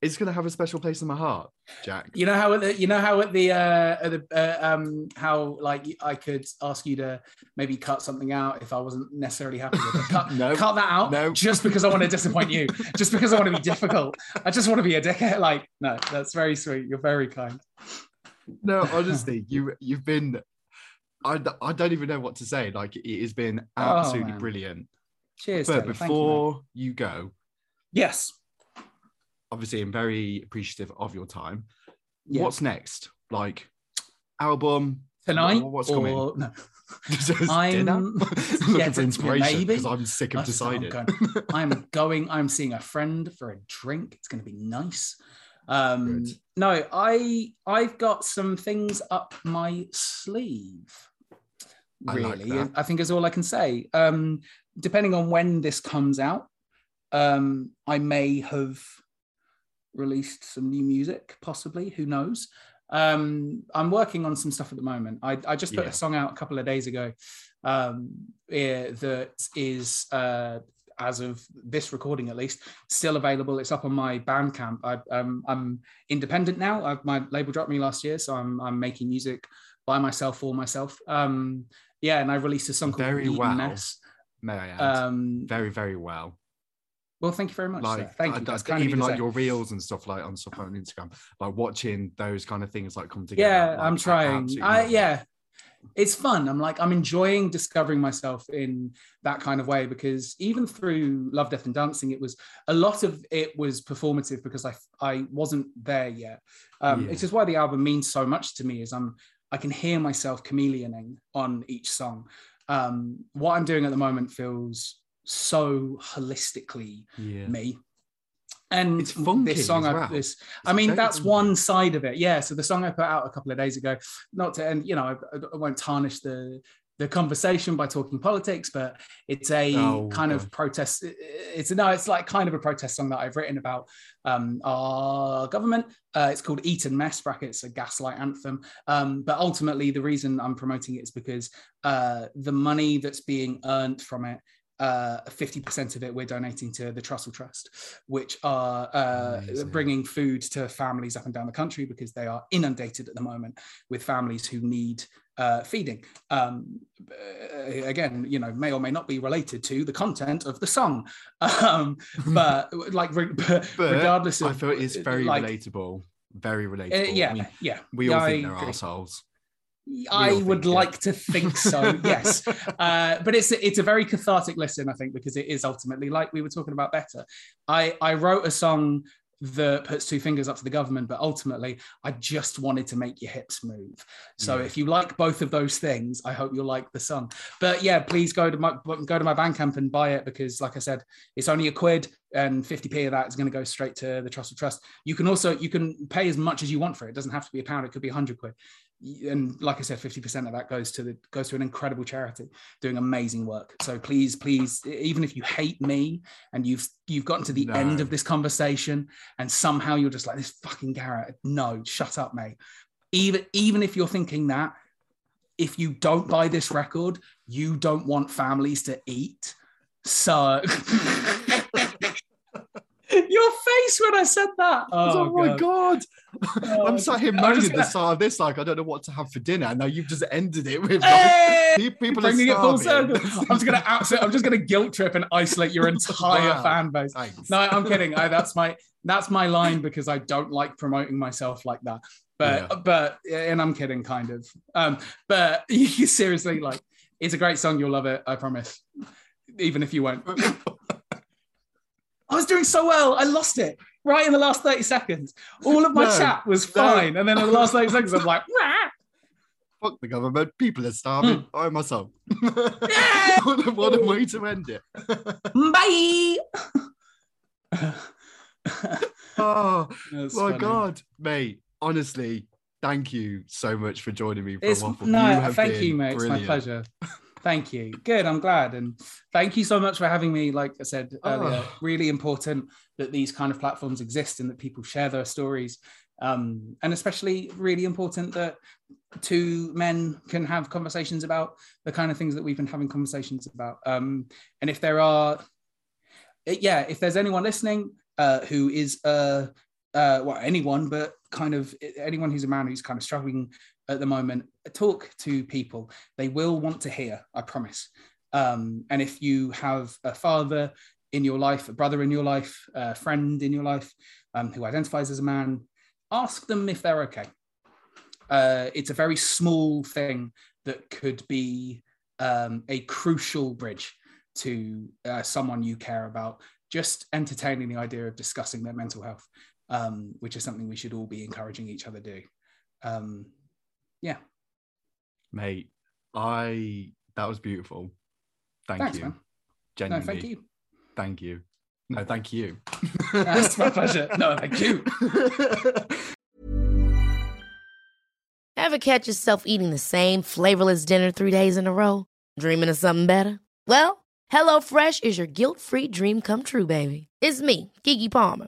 Speaker 1: It's gonna have a special place in my heart, Jack.
Speaker 2: You know how at the, you know how at the uh, at the uh, um how like I could ask you to maybe cut something out if I wasn't necessarily happy with it. Cut,
Speaker 1: No.
Speaker 2: cut that out
Speaker 1: No.
Speaker 2: just because I want to disappoint you, just because I want to be difficult. I just want to be a dickhead. Like no, that's very sweet. You're very kind.
Speaker 1: No, honestly, you you've been. I, I don't even know what to say. Like it has been absolutely
Speaker 2: Oh,
Speaker 1: brilliant.
Speaker 2: Cheers.
Speaker 1: but
Speaker 2: Taylor. Thank you,
Speaker 1: before you go,
Speaker 2: yes,
Speaker 1: obviously, I'm very appreciative of your time.
Speaker 2: Yeah.
Speaker 1: What's next? Like album
Speaker 2: tonight
Speaker 1: what's
Speaker 2: or
Speaker 1: coming?
Speaker 2: no? I'm-
Speaker 1: looking
Speaker 2: Yeah,
Speaker 1: for inspiration because I'm sick of
Speaker 2: That's what I'm
Speaker 1: deciding.
Speaker 2: going. I'm going. I'm seeing a friend for a drink. It's going to be nice. Um,
Speaker 1: Good.
Speaker 2: no, I I've got some things up my sleeve.
Speaker 1: I like
Speaker 2: Really. I think is all I can say. Um, depending on when this comes out, um, I may have released some new music, possibly. Who knows? Um, I'm working on some stuff at the moment. I, I just put
Speaker 1: Yeah.
Speaker 2: a song out a couple of days ago um, eh, that is, uh, as of this recording at least, still available. It's up on my Bandcamp. I, um, I'm independent now. I've, my label dropped me last year, so I'm, I'm making music by myself for myself. Um, yeah, and I released a song called
Speaker 1: Very
Speaker 2: Eton
Speaker 1: well.
Speaker 2: Mess.
Speaker 1: May I add?
Speaker 2: Um,
Speaker 1: very, very well.
Speaker 2: Well, thank you very much. sir.
Speaker 1: Like,
Speaker 2: Thank
Speaker 1: I-
Speaker 2: you.
Speaker 1: I-
Speaker 2: That's kind
Speaker 1: even like your reels and stuff like on stuff on Instagram, like watching those kind of things like come together.
Speaker 2: yeah
Speaker 1: like,
Speaker 2: i'm trying I, yeah it's fun i'm like i'm enjoying discovering myself in that kind of way because even through love death and dancing it was a lot of it was performative because i i wasn't there yet um
Speaker 1: Yeah.
Speaker 2: it's just why the album means so much to me is i'm i can hear myself chameleoning on each song um what i'm doing at the moment feels so holistically
Speaker 1: yeah.
Speaker 2: me. And
Speaker 1: It's funky
Speaker 2: this song,
Speaker 1: as
Speaker 2: I,
Speaker 1: well.
Speaker 2: this,
Speaker 1: It's
Speaker 2: I mean, that's
Speaker 1: funky.
Speaker 2: one side of it. Yeah. So the song I put out a couple of days ago, not to, end, you know, I, I won't tarnish the the conversation by talking politics, but it's a
Speaker 1: Oh,
Speaker 2: kind of protest. It's no, it's like kind of a protest song that I've written about um, our government. Uh, it's called Eton Mess brackets, a gaslight anthem. Um, but ultimately, the reason I'm promoting it is because uh, the money that's being earned from it uh, 50% of it we're donating to the Trussell Trust, which are uh, bringing food to families up and down the country because they are inundated at the moment with families who need uh, feeding. Um, uh, again, you know, may or may not be related to the content of the song, um, but like, re- but regardless of,
Speaker 1: I feel it's very
Speaker 2: like,
Speaker 1: relatable. Very
Speaker 2: uh,
Speaker 1: relatable.
Speaker 2: yeah,
Speaker 1: I mean,
Speaker 2: yeah.
Speaker 1: we all
Speaker 2: I
Speaker 1: think they're
Speaker 2: agree.
Speaker 1: assholes.
Speaker 2: I would
Speaker 1: think, yeah.
Speaker 2: like to think so. yes, uh, but it's it's a very cathartic listen, I think, because it is ultimately like we were talking about better. I I wrote a song that puts two fingers up to the government, but ultimately I just wanted to make your hips move. So
Speaker 1: Yeah.
Speaker 2: if you like both of those things, I hope you'll like the song. But yeah, please go to my go to my Bandcamp and buy it because, like I said, it's only a quid and 50p of that is going to go straight to the Trussell Trust. You can also you can pay as much as you want for it. It doesn't have to be a pound; it could be 100 quid and like I said, 50% of that goes to the goes to an incredible charity doing amazing work. So please, please, even if you hate me and you've you've gotten to the
Speaker 1: No.
Speaker 2: end of this conversation and somehow you're just like this fucking Garratt, no, shut up, mate. Even even if you're thinking that, if you don't buy this record, you don't want families to eat. So Your face when I said that.
Speaker 1: Oh,
Speaker 2: Oh,
Speaker 1: my god!
Speaker 2: Oh,
Speaker 1: I'm sat here
Speaker 2: I'm
Speaker 1: moaning at the
Speaker 2: gonna-
Speaker 1: start of this, like I don't know what to have for dinner. Now you've just ended it with
Speaker 2: Hey!
Speaker 1: like, people
Speaker 2: bringing it full circle. I'm just gonna absolutely, I'm just gonna guilt trip and isolate your entire
Speaker 1: Wow.
Speaker 2: fan base.
Speaker 1: Thanks.
Speaker 2: No, I'm kidding. I, that's my that's my line because I don't like promoting myself like that. But
Speaker 1: Yeah.
Speaker 2: but and I'm kidding, kind of. Um, but you seriously like it's a great song. You'll love it. I promise. Even if you won't. I was doing so well. I lost it right in the last 30 seconds. All of my
Speaker 1: No,
Speaker 2: chat was
Speaker 1: no.
Speaker 2: fine. And then in the last 30 seconds, I'm like, "Rah."
Speaker 1: Fuck the government. People are starving.
Speaker 2: Hmm.
Speaker 1: I my song. what, a, what a way to end it.
Speaker 2: bye.
Speaker 1: Oh my
Speaker 2: funny.
Speaker 1: god, mate. Honestly, thank you so much for joining me for
Speaker 2: It's
Speaker 1: a waffle.
Speaker 2: no,
Speaker 1: You have
Speaker 2: thank
Speaker 1: been
Speaker 2: you, mate. It's my pleasure. Thank you. Good. I'm glad, and thank you so much for having me. Like I said earlier,
Speaker 1: Oh.
Speaker 2: really important that these kind of platforms exist and that people share their stories. Um, and especially really important that two men can have conversations about the kind of things that we've been having conversations about. Um, and if there are, yeah, if there's anyone listening uh, who is uh, uh, well, anyone, but kind of anyone who's a man who's kind of struggling at the moment, talk to people. They will want to hear, I promise. Um, and if you have a father in your life, a brother in your life, a friend in your life um, who identifies as a man, ask them if they're okay. Uh, it's a very small thing that could be um, a crucial bridge to uh, someone you care about. Just entertaining the idea of discussing their mental health, um, which is something we should all be encouraging each other to do. Um, yeah,
Speaker 1: Mate, I that was beautiful. Thank
Speaker 2: Thanks,
Speaker 1: you.
Speaker 2: man. no, thank you.
Speaker 1: Thank you. No, thank you.
Speaker 2: That's my pleasure. No, thank you.
Speaker 3: Ever catch yourself eating the same flavorless dinner three days in a row? Dreaming of something better? Well, HelloFresh is your guilt-free dream come true, baby. It's me, Keke Palmer.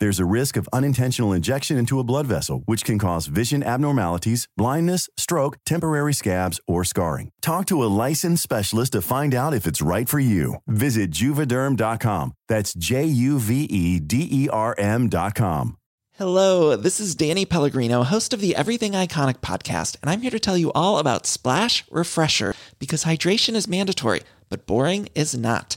Speaker 4: There's a risk of unintentional injection into a blood vessel, which can cause vision abnormalities, blindness, stroke, temporary scabs, or scarring. Talk to a licensed specialist to find out if it's right for you. Visit juvederm.com. That's J U V E D E R M.com.
Speaker 5: Hello, this is Danny Pellegrino, host of the Everything Iconic podcast, and I'm here to tell you all about Splash Refresher because hydration is mandatory, but boring is not.